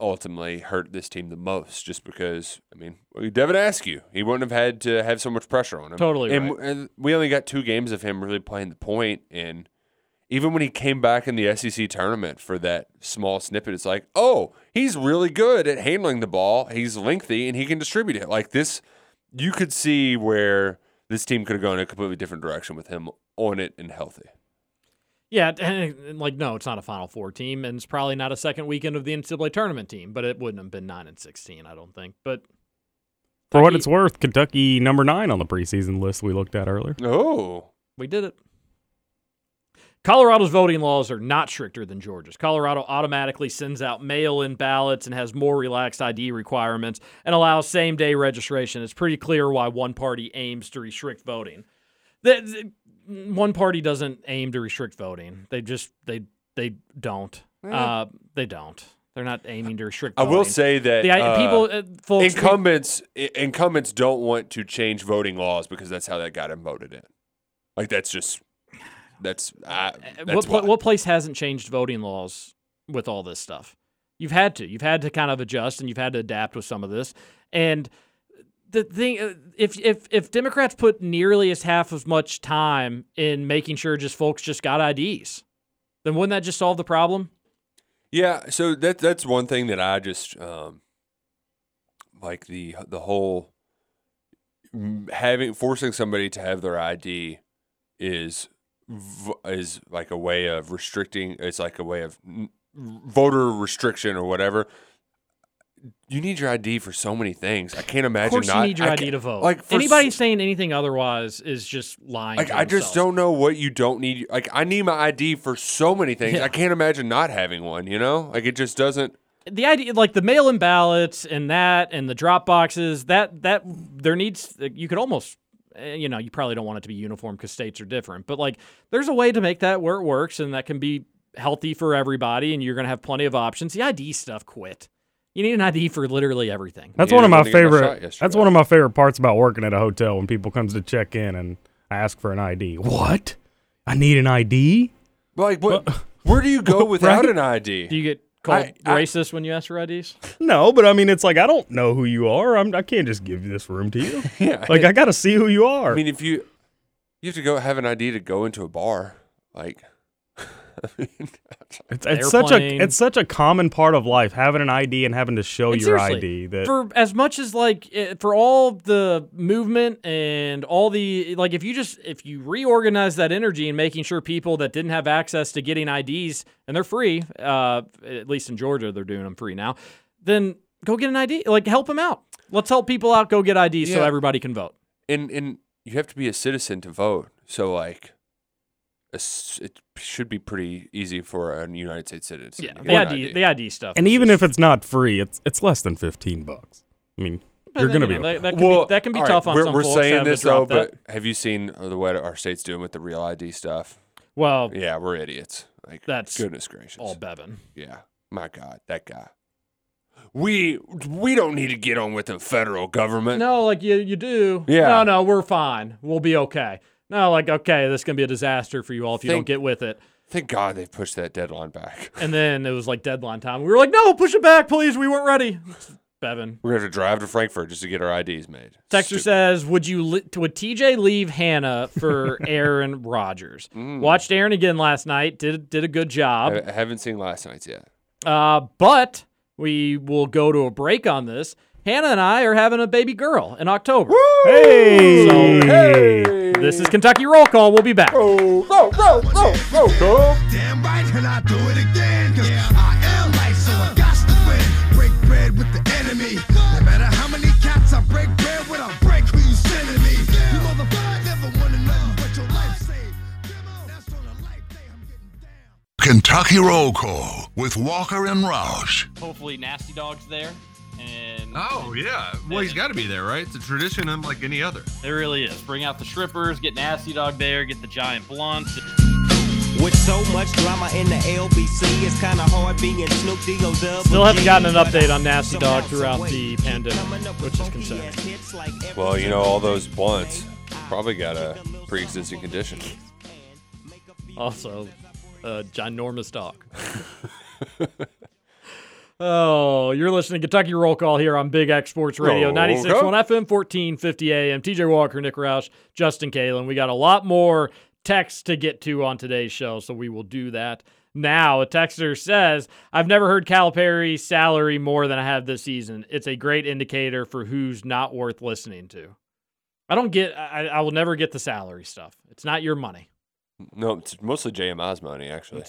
ultimately hurt this team the most, just because, I mean, Devin Askew, he wouldn't have had to have so much pressure on him. Totally and, right. and we only got two games of him really playing the point, and even when he came back in the SEC tournament for that small snippet, it's like, oh, he's really good at handling the ball. He's lengthy and he can distribute it. Like this, you could see where this team could have gone in a completely different direction with him on it and healthy. Yeah, and, and, like no, it's not a Final Four team, and it's probably not a second weekend of the NCAA tournament team, but it wouldn't have been nine and sixteen, I don't think. But For what it's worth, Kentucky number nine on the preseason list we looked at earlier. Oh, We did it. Colorado's voting laws are not stricter than Georgia's. Colorado automatically sends out mail in ballots and has more relaxed ID requirements and allows same day registration. It's pretty clear why one party aims to restrict voting. The, the- one party doesn't aim to restrict voting. They just they they don't. Uh, they don't. They're not aiming to restrict I will say that the, uh, people uh, folks incumbents i- incumbents don't want to change voting laws because that's how that got him voted in. Like that's just that's uh, what, that's pla- why. what place hasn't changed voting laws with all this stuff? You've had to. You've had to kind of adjust and you've had to adapt with some of this. And the thing, uh, if if if Democrats put nearly as half as much time in making sure just folks just got IDs, then wouldn't that just solve the problem? Yeah, so that that's one thing that I just um like the the whole having forcing somebody to have their ID is is like a way of restricting it's like a way of voter restriction or whatever. You need your ID for so many things. I can't Of imagine course, not you need your I ID to vote. Like for Anybody s- saying anything otherwise is just lying. like I just don't know what you don't need. Like I need my ID for so many things. Yeah. I can't imagine not having one. You know, like it just doesn't. the idea like the mail-in ballots and that and the drop boxes that that there needs you could almost Eh, you know you probably don't want it to be uniform because states are different but like there's a way to make that where it works and that can be healthy for everybody and you're going to have plenty of options the id stuff quit you need an id for literally everything That's Yeah, one of my wanted to get my shot favorite. That's one of my favorite parts about working at a hotel when people comes to check in and ask for an ID. What? I need an ID? Like what? (laughs) Where do you go without Right? an ID? do you get called I- I- racist when you ask for ids (laughs) No, but I mean, it's like I don't know who you are. I'm, I can't just give this room to you. (laughs) Yeah. like I got to see who you are. I mean, if you you have to go have an ID to go into a bar, like. (laughs) I mean, (laughs) it's, it's such a it's such a common part of life having an ID and having to show And your ID. That for as much as like for all the movement and all the like if you just if you reorganize that energy and making sure people that didn't have access to getting IDs and they're free uh at least in Georgia they're doing them free now then go get an ID like help them out let's help people out go get IDs so everybody can vote and and you have to be a citizen to vote. So like, it's- it should be pretty easy for a United States citizen. Yeah, to the get an ID, the ID stuff. And even just- if it's not free, it's it's less than fifteen bucks. I mean, but you're gonna you be know, okay. that, that can be, that can be all right, tough on we're, some we're saying this though, drop that. but have you seen the way our state's doing with the real ID stuff? Well, Yeah, we're idiots. Like That's goodness gracious. all Bevin. Yeah, my God, that guy. We we don't need to get on with the federal government. No, like you, you do. Yeah. No, no, we're fine. We'll be okay. No, like okay, this is gonna be a disaster for you all if you don't get with it. Thank God they've pushed that deadline back. (laughs) And then it was like deadline time. We were like, no, push it back, please. We weren't ready. (laughs) Bevin. We're have to drive to Frankfort just to get our IDs made. Texter Stupid. says, "Would you li- would TJ leave Hannah for (laughs) Aaron Rodgers? Watched Aaron again last night. Did did a good job. I I haven't seen last night's yet. Uh, but we will go to a break on this. Hannah and I are having a baby girl in October. Hey, So, This is Kentucky Roll Call. We'll be back. Damn right, and I do it again. Cause I am life, so I got to win. Break bread with the enemy. No matter how many cats I break bread with, I'll break who you sending me. You motherfucker never wanna know what your life saved. That's on a life day, I'm getting down. Kentucky Roll Call with Walker and Roush. Hopefully, Nasty Dog's there. And Oh yeah, well he's got to be there, right? It's a tradition unlike any other. it really is. Bring out the strippers, get Nasty Dog there, get the giant blunts. With so much drama in the LBC, it's kind of hard being Snoop D-O double Still haven't gotten an update on Nasty Dog throughout the pandemic, coming up with which is concerning. ass hits like every Well, you know, all those blunts probably got a pre-existing condition. Also, a ginormous dog. (laughs) oh, you're listening to Kentucky Roll Call here on Big X Sports Radio, Oh, 96.1 okay. FM, 1450 AM. TJ Walker, Nick Roush, Justin Kalen. We got a lot more text to get to on today's show, so we will do that. Now, a texter says, I've never heard Calipari's salary more than I have this season. It's a great indicator for who's not worth listening to. I don't get, I, I will never get the salary stuff. It's not your money. No, it's mostly JMI's money actually.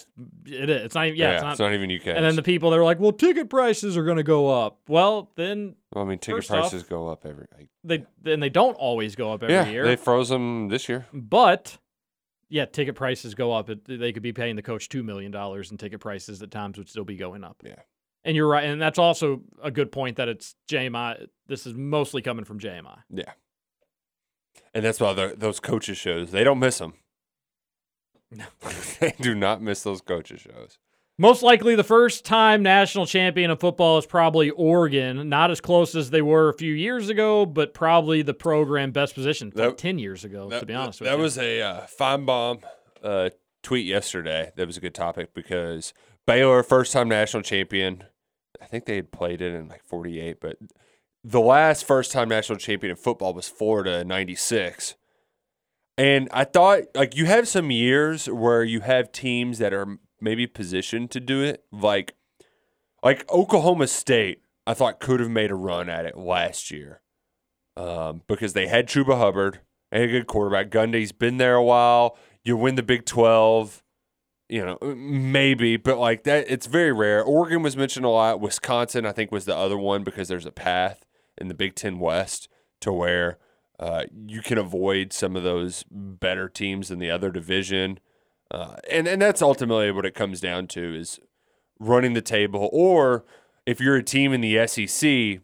It is. It's not. even- Yeah, it's not. even UK. And then the people that are like, "Well, ticket prices are going to go up." Well, then well, I mean, ticket first off, prices go up every. Like, they then they don't always go up every yeah, year. they froze them this year. but yeah, ticket prices go up. It, they could be paying the coach two million dollars, and ticket prices at times would still be going up. Yeah. And you're right, and that's also a good point that it's JMI. This is mostly coming from JMI. Yeah. And that's why those coaches shows they don't miss them. (laughs) they do not miss those coaches shows. Most likely, the first time national champion of football is probably Oregon. Not as close as they were a few years ago, but probably the program best position That- ten years ago. to be honest with that you, was a uh, bomb uh, tweet yesterday. That was a good topic because Baylor, first time national champion. I think they had played it in like 48, but the last first time national champion in football was Florida in 96. And I thought, like, you have some years where you have teams that are maybe positioned to do it. Like, like Oklahoma State, I thought could have made a run at it last year um, because they had Chuba Hubbard and a good quarterback. Gundy's been there a while. You win the Big 12, you know, maybe, but like that, it's very rare. Oregon was mentioned a lot. Wisconsin, I think, was the other one because there's a path in the Big Ten West to where uh, you can avoid some of those better teams in the other division. Uh, and, and that's ultimately what it comes down to is running the table. Or if you're a team in the SEC,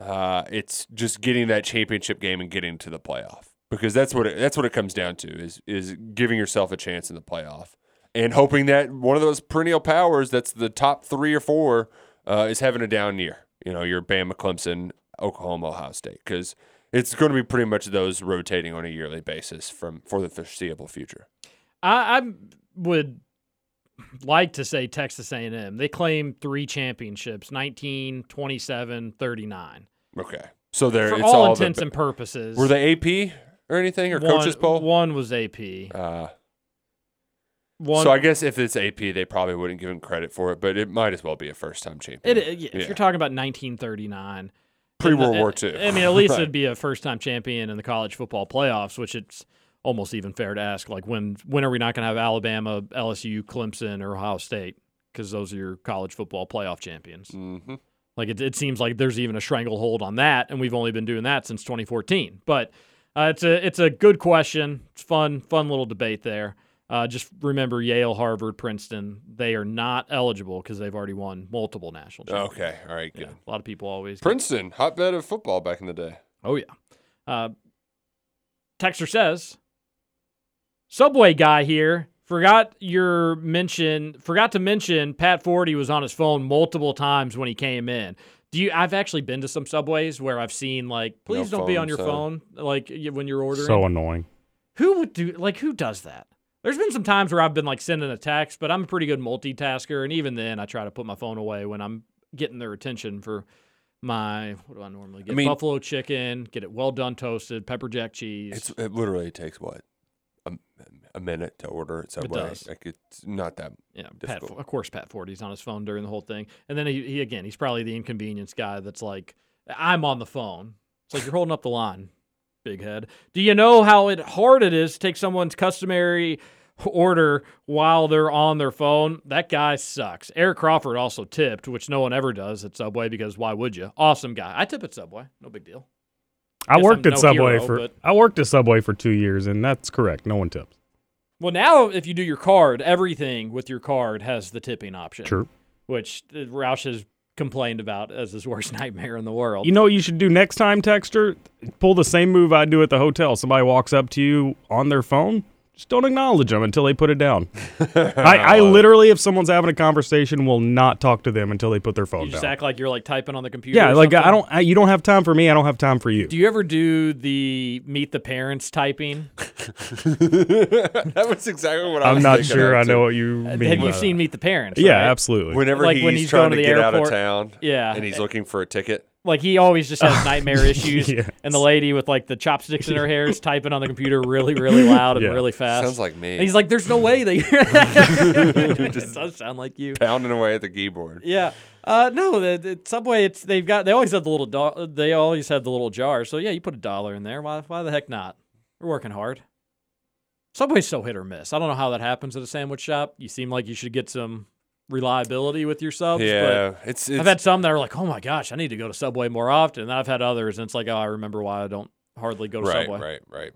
uh, it's just getting that championship game and getting to the playoff because that's what it, that's what it comes down to is is giving yourself a chance in the playoff and hoping that one of those perennial powers that's the top three or four uh, is having a down year. You know, your Bama, Clemson, Oklahoma, Ohio State, because it's going to be pretty much those rotating on a yearly basis from for the foreseeable future. I, I would like to say Texas A&M. They claim three championships: 19, 27, 39. Okay, so there For it's all the- intents and purposes. Were they AP or anything or one, coaches poll? One was AP. Uh, One, so I guess if it's AP, they probably wouldn't give him credit for it, but it might as well be a first time champion. It, yeah, If you're talking about 1939, Pre World War II. I mean, at least (laughs) Right. it'd be a first-time champion in the college football playoffs, which it's almost even fair to ask. Like, when when are we not going to have Alabama, LSU, Clemson, or Ohio State? Because those are your college football playoff champions. Mm-hmm. Like, it, it seems like there's even a stranglehold on that, and we've only been doing that since 2014. But uh, it's a it's a good question. It's fun fun little debate there. Uh, just remember Yale, Harvard, Princeton, they are not eligible because they've already won multiple national championships. Okay, all right, good. Yeah, a lot of people always. Princeton, hotbed of football back in the day. Oh, yeah. Uh, Texter says, Subway guy here forgot your mention, forgot to mention Pat Forde was on his phone multiple times when he came in. Do you? I've actually been to some subways where I've seen like, please No don't be on your son. phone, like when you're ordering. So annoying. Who would do like who does that? There's been some times where I've been like sending a text, but I'm a pretty good multitasker, and even then, I try to put my phone away when I'm getting their attention for my what do I normally get? mean- Buffalo chicken, get it well done toasted, pepper jack cheese. It's it literally takes what a, a minute to order at Subway. does. Like it's not that. yeah, Pat, of course, Pat Forde's on his phone during the whole thing, and then he, he again, he's probably the inconvenience guy that's like, I'm on the phone. It's like you're holding up the line, big head. Do you know how it hard it is to take someone's customary order while they're on their phone? That guy sucks. Eric Crawford also tipped, which no one ever does at Subway because why would you? Awesome guy. I tip at Subway, no big deal. I Guess worked I'm at no Subway hero, for but- I worked at Subway for two years, and that's correct. No one tips. Well, now if you do your card, everything with your card has the tipping option. True. Which uh, Roush has complained about as his (laughs) worst nightmare in the world. You know what you should do next time, Texter? Pull the same move I do at the hotel. Somebody walks up to you on their phone, just don't acknowledge them until they put it down. (laughs) I, I literally, if someone's having a conversation, will not talk to them until they put their phone you just down. act like you're like typing on the computer. yeah, or like I don't. I, you don't have time for me. I don't have time for you. Do you ever do the meet the parents typing? (laughs) (laughs) that was exactly what I I'm was not thinking sure of, I too. know what you uh, mean. Have by you that. seen Meet the Parents? Yeah, right? absolutely. Whenever Like he's, when he's trying going to to the get out of airport. town, Yeah. and he's eh. looking for a ticket. Like he always just has (laughs) nightmare issues, Yes. and the lady with like the chopsticks in her hair is (laughs) typing on the computer really, really loud and Yeah. really fast. Sounds like me. And he's like, "There's no way they." (laughs) it just does sound like you. Pounding away at the keyboard. Yeah. Uh, no, the, the Subway. It's they've got. They always have the little. Do- they always have the little jar. So yeah, you put a dollar in there. Why? Why the heck not? We're working hard. Subway's so hit or miss. I don't know how that happens at a sandwich shop. You seem like you should get some reliability with your subs. Yeah, but it's, I've had some that are like, oh my gosh, I need to go to Subway more often. And I've had others, and it's like, oh, I remember why I don't hardly go to right, Subway. right, right.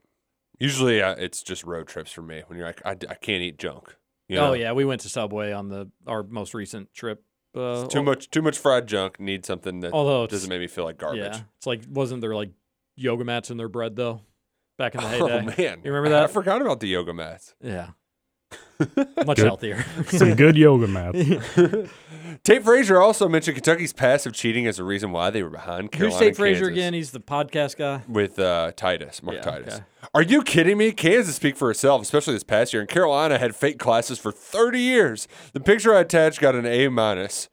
Usually, uh, it's just road trips for me. When you're like, I, I can't eat junk. You know? Oh yeah, we went to Subway on the our most recent trip. Uh, too much, too much fried junk. Need something that Although doesn't make me feel like garbage. Yeah, it's like wasn't there like yoga mats in their bread though? Back in the (laughs) Oh heyday. man, you remember that? I forgot about the yoga mats. Yeah, (laughs) much Good. healthier. (laughs) Some good yoga math. (laughs) Tate Frazier also mentioned Kentucky's passive cheating as a reason why they were behind Carolina. Who's Tate and Frazier Kansas. again? He's the podcast guy. With uh, Titus, Mark Yeah, Titus. okay. Are you kidding me? Kansas speak for itself, especially this past year. And Carolina had fake classes for 30 years. The picture I attached got an A minus.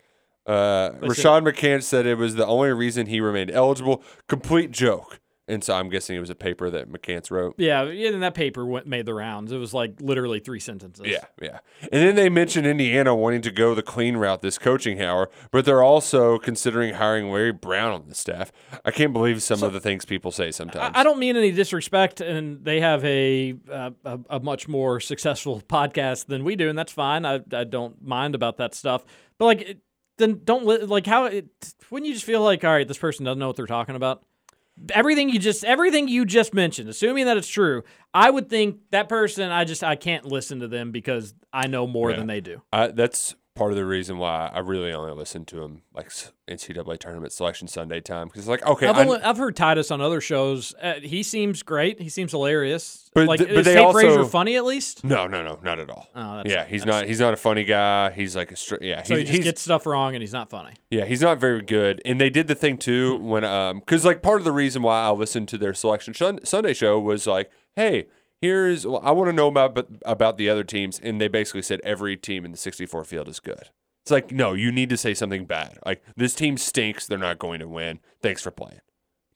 Uh, Listen. Rashad McCants said it was the only reason he remained eligible. Complete joke. And so I'm guessing it was a paper that McCants wrote. Yeah, and that paper went made the rounds. It was like literally three sentences. Yeah, yeah. And then they mentioned Indiana wanting to go the clean route this coaching hour, but they're also considering hiring Larry Brown on the staff. I can't believe some of the things people say sometimes. I, I don't mean any disrespect, and they have a, uh, a a much more successful podcast than we do, and that's fine. I, I don't mind about that stuff. But like, it, then don't li- like how it. Wouldn't you just feel like, all right, this person doesn't know what they're talking about? Everything you just everything you just mentioned, assuming that it's true, I would think that person. I just I can't listen to them because I know more Yeah. than they do. I, that's part of the reason why I really only listen to him like NCAA tournament selection Sunday time because it's like okay, I've, only, I've heard Titus on other shows. Uh, he seems great. He seems hilarious. But like, th- but is they Tate Frazier also- funny at least? no, no, no, not at all. Oh, yeah, he's not. He's not a funny guy. He's like a straight. Yeah, So he just gets stuff wrong and he's not funny. Yeah, he's not very good. And they did the thing too when um because like part of the reason why I listened to their selection Shun- Sunday show was like, hey, here's well, I want to know about but about the other teams, and they basically said every team in the 64 field is good. It's like no, you need to say something bad. Like this team stinks. They're not going to win. Thanks for playing.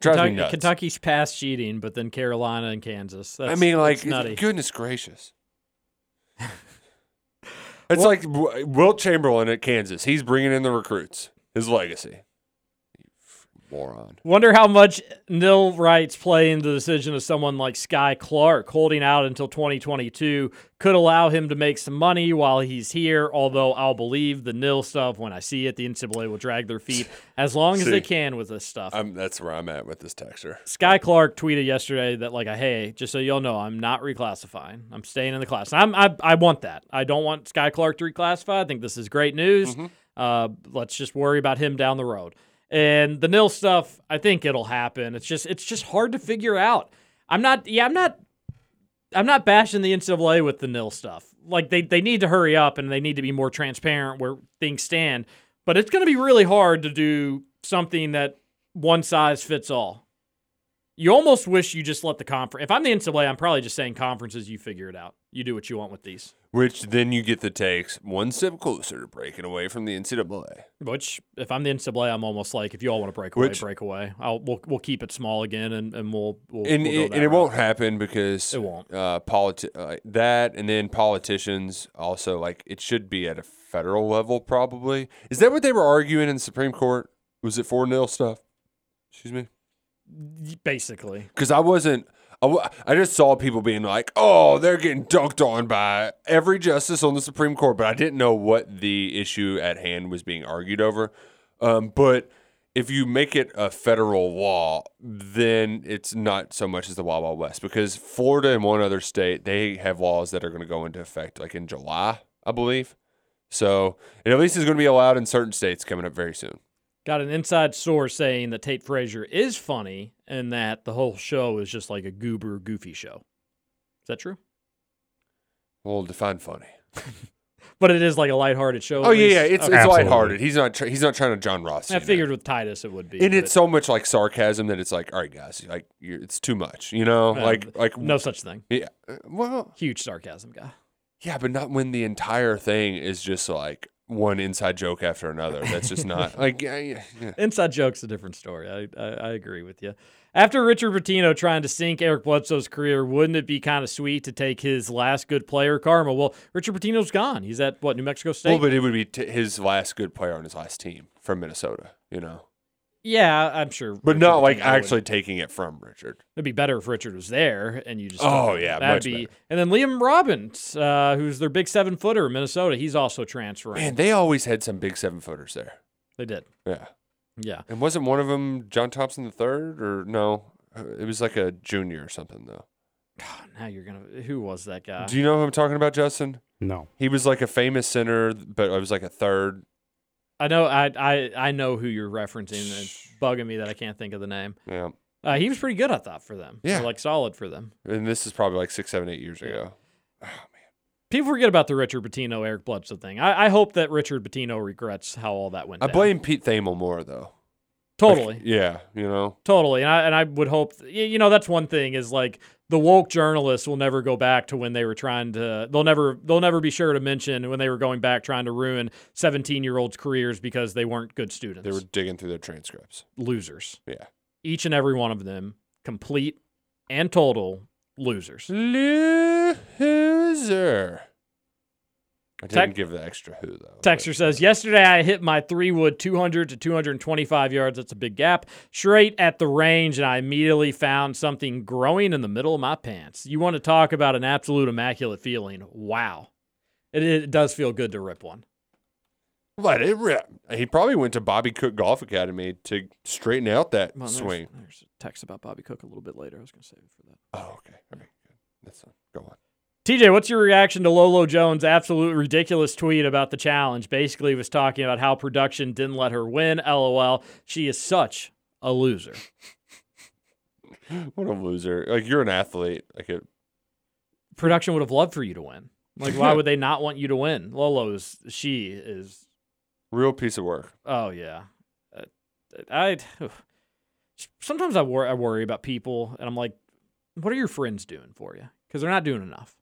Kentucky. Kentucky's past cheating, but then Carolina and Kansas. That's, I mean, like goodness gracious. (laughs) It's like Wilt Chamberlain at Kansas. He's bringing in the recruits. His legacy. Moron. Wonder how much nil rights play into the decision of someone like Skyy Clark holding out until 2022 could allow him to make some money while he's here. Although I'll believe the nil stuff when I see it. The NCAA will drag their feet (laughs) as long as they can with this stuff. I'm, that's where I'm at with this texture. Skyy Clark tweeted yesterday that like, hey, just so y'all know, I'm not reclassifying. I'm staying in the class. I'm I, I want that. I don't want Skyy Clark to reclassify. I think this is great news. Uh, let's just worry about him down the road. And the nil stuff, I think it'll happen. It's just it's just hard to figure out. I'm not yeah, I'm not I'm not bashing the NCAA with the nil stuff. Like they they need to hurry up and they need to be more transparent where things stand. But it's going to be really hard to do something that one size fits all. You almost wish you just let the conference. If I'm the NCAA, I'm probably just saying conferences. You figure it out. You do what you want with these. Which then you get the takes one step closer to breaking away from the NCAA. Which, if I'm the NCAA, I'm almost like, if you all want to break away, Which- break away. I'll we'll, we'll keep it small again, and, and we'll we'll, and we'll go it, that and it won't happen because It won't. Uh, politi- uh, that and then politicians also like it should be at a federal level probably. Is that what they were arguing in the Supreme Court? Was it four nil stuff? Excuse me. Basically. Because I wasn't. I, just saw people being like, "Oh, they're getting dunked on by every justice on the Supreme Court," but I didn't know what the issue at hand was being argued over. Um, but if you make it a federal law, then it's not so much as the Wild Wild West because Florida and one other state they have laws that are going to go into effect like in July, I believe. So it at least is going to be allowed in certain states coming up very soon. Got an inside source saying that Tate Frazier is funny and that the whole show is just like a goober, goofy show. Is that true? Well, define funny. (laughs) But it is like a lighthearted show. Oh yeah, yeah, it's Okay. it's lighthearted. He's not tr- he's not trying to John Ross. I figured with Titus it would be. and but- it's so much like sarcasm that it's like, all right, guys, like you're, it's too much, you know, Uh, like like no such thing. Yeah, uh, well, huge sarcasm guy. yeah, but not when the entire thing is just like one inside joke after another. That's just not (laughs) like yeah, yeah. Inside joke's a different story. I, I, I agree with you. After Richard Pitino trying to sink Eric Bledsoe's career, wouldn't it be kind of sweet to take his last good player karma? Well, Richard Pitino's gone. He's at what New Mexico State. Well, but it would be t- his last good player on his last team from Minnesota, you know, yeah, I'm sure. but Richard not like Pitino would- actually taking it from Richard. It'd be better if Richard was there and you just. Oh, yeah, that'd much be. better. And then Liam Robbins, uh, who's their big seven footer in Minnesota, he's also transferring. Man, they always had some big seven footers there. They did. Yeah. Yeah. And wasn't one of them John Thompson the third or no? Uh, It was like a junior or something though. Now you're gonna. Who was that guy? Do you know who I'm talking about, Justin? No. He was like a famous center, but it was like a third. I know. I I I know who you're referencing. It's bugging me that I can't think of the name. Yeah. Uh, he was pretty good, I thought, for them. Yeah. Or, like solid for them. And this is probably like six, seven, eight years ago. Oh, man. People forget about the Richard Pitino Eric Bledsoe thing. I, I hope that Richard Pitino regrets how all that went. I down. blame Pete Thamel more though. Totally. Like, yeah, you know. Totally, and I and I would hope y- you know that's one thing is like the woke journalists will never go back to when they were trying to they'll never they'll never be sure to mention when they were going back trying to ruin 17 year olds careers because they weren't good students. They were digging through their transcripts. losers. Yeah. Each and every one of them, complete and total losers. Loser. I didn't give the extra who though. Texter says, Yesterday I hit my three wood 200 to 225 yards. That's a big gap. Straight at the range, and I immediately found something growing in the middle of my pants. You want to talk about an absolute immaculate feeling? Wow. It, it does feel good to rip one. Let it rip. He probably went to Bobby Cook Golf Academy to straighten out that Well, there's- swing. There's, a text about Bobby Cook a little bit later. I was going to save it for that. Oh, okay. All right, good. That's fine. Go on. TJ, what's your reaction to Lolo Jones' absolute ridiculous tweet about the challenge? Basically, he was talking about how production didn't let her win. LOL. She is such a loser. (laughs) What a loser! Like you're an athlete. Like a Production would have loved for you to win. Like, why (laughs) would they not want you to win? Lolo's, she is, real piece of work. oh, yeah. Uh, I, sometimes I, wor- I worry about people, and I'm like, what are your friends doing for you? Because they're not doing enough.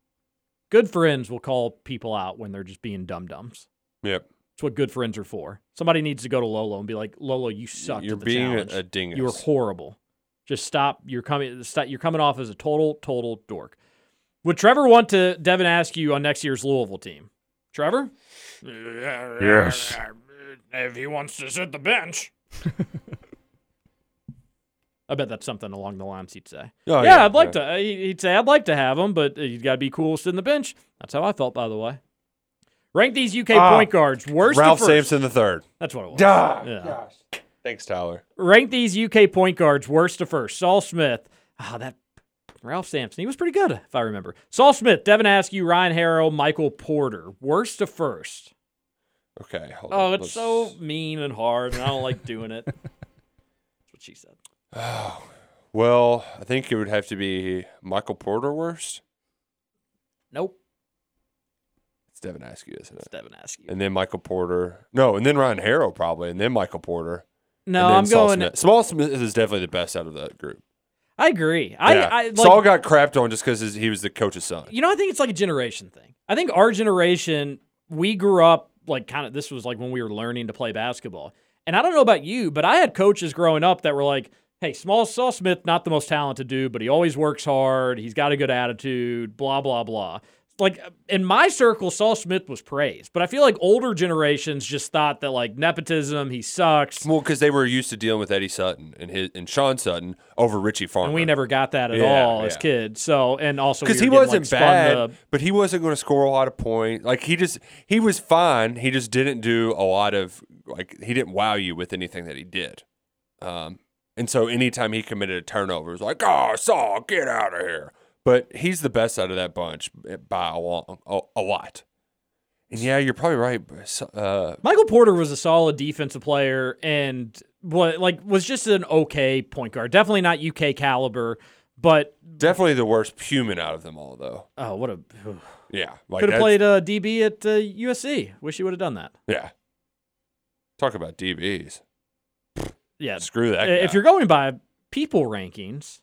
Good friends will call people out when they're just being dumb dums. Yep. That's what good friends are for. Somebody needs to go to Lolo and be like, Lolo, you suck. You're at the being a- challenge. a dingus." You're horrible. Just stop. You're coming. Stop, you're coming off as a total, total dork. Would Trevor want to Devin Askew on next year's Louisville team? Trevor? Yes. If he wants to sit the bench. (laughs) I bet that's something along the lines he'd say. Oh, yeah, yeah, I'd like yeah. to. he- He'd say, I'd like to have him, but he's got to be coolest in the bench. That's how I felt, by the way. Rank these UK Ah, point guards worst Ralph to first. Sampson the third. That's what it was. Ah, yeah. Thanks, Tyler. Rank these UK point guards worst to first. Saul Smith. Ah, that Ralph Sampson. He was pretty good, if I remember. Saul Smith, Devin Askew, Ryan Harrow, Michael Porter. Worst to first. Okay. Hold Oh, on. it's Let's- so mean and hard, and I don't like doing it. (laughs) That's what she said. (sighs) Well, I think it would have to be Michael Porter worst. Nope. It's Devin Askew, isn't It's it? Devin Askew. And then Michael Porter. No, and then Ryan Harrow probably, and then Michael Porter. No, I'm Saul going- Smith. Small Smith is definitely the best out of that group. I agree. I, yeah. I like, Saul got crapped on just because he was the coach's son. You know, I think it's like a generation thing. I think our generation, we grew up like kind of this was like when we were learning to play basketball. And I don't know about you, but I had coaches growing up that were like, hey, small Saul Smith, not the most talented dude, but he always works hard. He's got a good attitude, blah, blah, blah. Like in my circle, Saul Smith was praised, but I feel like older generations just thought that like nepotism, he sucks. Well, because they were used to dealing with Eddie Sutton and his and Sean Sutton over Richie Farmer. And we never got that at Yeah, all as kids. So, and also because we he getting, wasn't like, bad, but he wasn't going to score a lot of points. Like he just he was fine. He just didn't do a lot of like he didn't wow you with anything that he did. Um, and so anytime he committed a turnover, it was like, "Oh, Saul, get out of here." But he's the best out of that bunch by a long a, a lot. And yeah, you're probably right. Uh, Michael Porter was a solid defensive player and what like was just an okay point guard. Definitely not UK caliber, but definitely the worst human out of them all, though. oh, what a (sighs) Yeah, like could have played uh, DB at uh, USC. Wish he would have done that. Yeah. Talk about DBs. Yeah, Screw that. If guy. you're going by people rankings,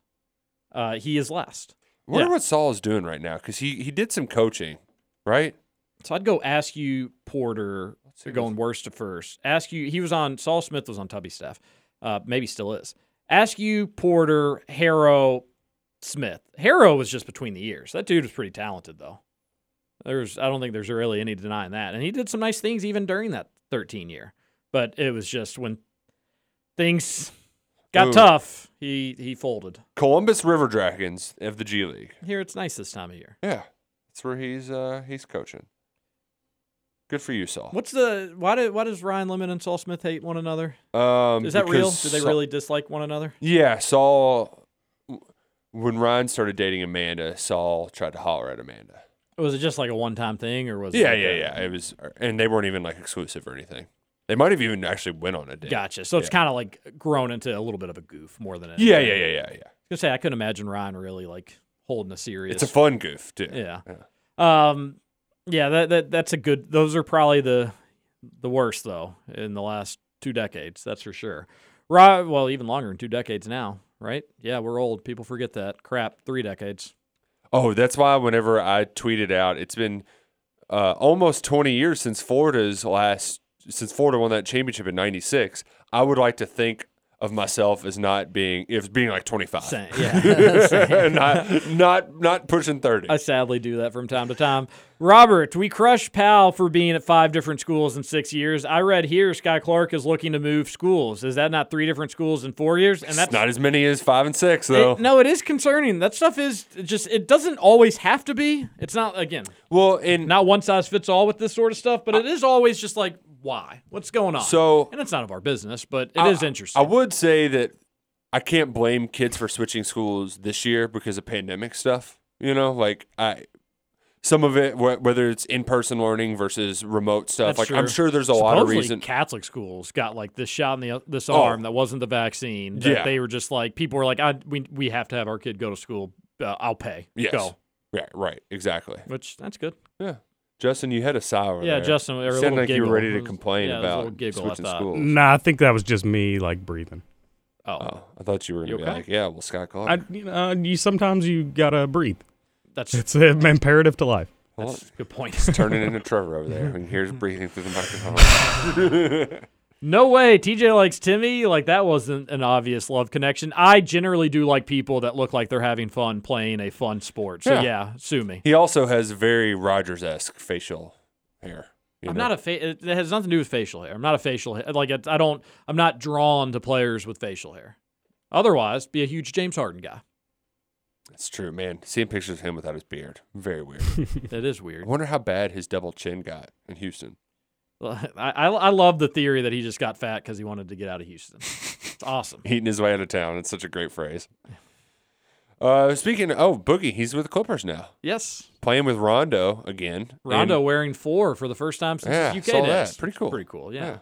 uh, he is last. I wonder Yeah. what Saul is doing right now because he he did some coaching, right? So I'd go Askew Porter going worst to first. Ask you he was on Saul Smith was on Tubby staff. Uh, maybe still is. Askew Porter, Harrow, Smith. Harrow was just between the ears. That dude was pretty talented though. There's I don't think there's really any denying that. And he did some nice things even during that 13 year. But it was just when things got Ooh. tough, he he folded. Columbus River Dragons of the G League. Here it's nice this time of year. Yeah, that's where he's uh he's coaching. Good for you, Saul. What's the why did why does Ryan Lemon and Saul Smith hate one another? Um, Is that real? Do they Saul- really dislike one another? Yeah, Saul. When Ryan started dating Amanda, Saul tried to holler at Amanda. Was it just like a one time thing, or was it Yeah, like yeah, a- yeah. It was, and they weren't even like exclusive or anything. They might have even actually went on a date. Gotcha. So it's Yeah. kind of like grown into a little bit of a goof more than Yeah, anything. yeah, yeah, yeah, yeah. I was say I couldn't imagine Ryan really like holding a serious. It's a fun goof too. Yeah. Um. Yeah. That that that's a good. Those are probably the the worst though in the last two decades. That's for sure. Right. Well, even longer than two decades now. Right. Yeah, we're old. People forget that. Crap. Three decades. Oh, that's why whenever I tweeted out, it's been uh, almost 20 years since Florida's last, since Florida won that championship in '96. I would like to think of myself as not being, if being like 25, Same, yeah. (laughs) Same. not not not pushing 30. I sadly do that from time to time. Robert, we crushed Pal for being at five different schools in six years. I read here Skyy Clark is looking to move schools. Is that not three different schools in four years? And It's not as many as five and six though. It- no, it is concerning. That stuff is just it doesn't always have to be. It's not again. Well, and not one size fits all with this sort of stuff, but it is always just like why? What's going on? So- and it's none of our business, but it is I- interesting. I would say that I can't blame kids for switching schools this year because of pandemic stuff. You know, like I, some of it, whether it's in-person learning versus remote stuff. That's like I'm sure there's a lot of Supposedly reason. Catholic schools got like this shot in the this Oh. arm that wasn't the vaccine. That Yeah. they were just like people were like, I, we we have to have our kid go to school. Uh, I'll pay. Yes. Go. Right. Right. Exactly. Which that's good. Yeah. Justin, you had a sigh over Yeah, there. Justin, or a sounded little like you were ready to complain yeah, it was a little about giggle, I switching thought. schools. Nah, I think that was just me like breathing. Oh, oh I thought you were You going to be okay? like, yeah, well, Scott Clark. I, you know, uh, you sometimes you gotta breathe. That's It's an imperative to life. Well, That's a good point. It's turning into Trevor over there. And here's breathing through the microphone. (laughs) (laughs) No way. TJ likes Timmy. Like that wasn't an obvious love connection. I generally do like people that look like they're having fun playing a fun sport. So Yeah. yeah, sue me. he also has very Rogers esque facial hair. I'm know? not a fa- it has nothing to do with facial hair. I'm not a facial hair. Like it, I don't I'm not drawn to players with facial hair. Otherwise, be a huge James Harden guy. It's true, man. Seeing pictures of him without his beard, very weird. (laughs) It is I weird. wonder how bad his double chin got in Houston. I, (laughs) I, I love the theory that he just got fat because he wanted to get out of Houston. It's awesome. (laughs) Eating his way out of town. It's such a great phrase. Uh, speaking of, oh, Boogie, he's with the Clippers now. Yes. Playing with Rondo again. Rondo And- wearing four for the first time since Yeah, his saw UK that. days. Pretty cool. Pretty cool. Yeah.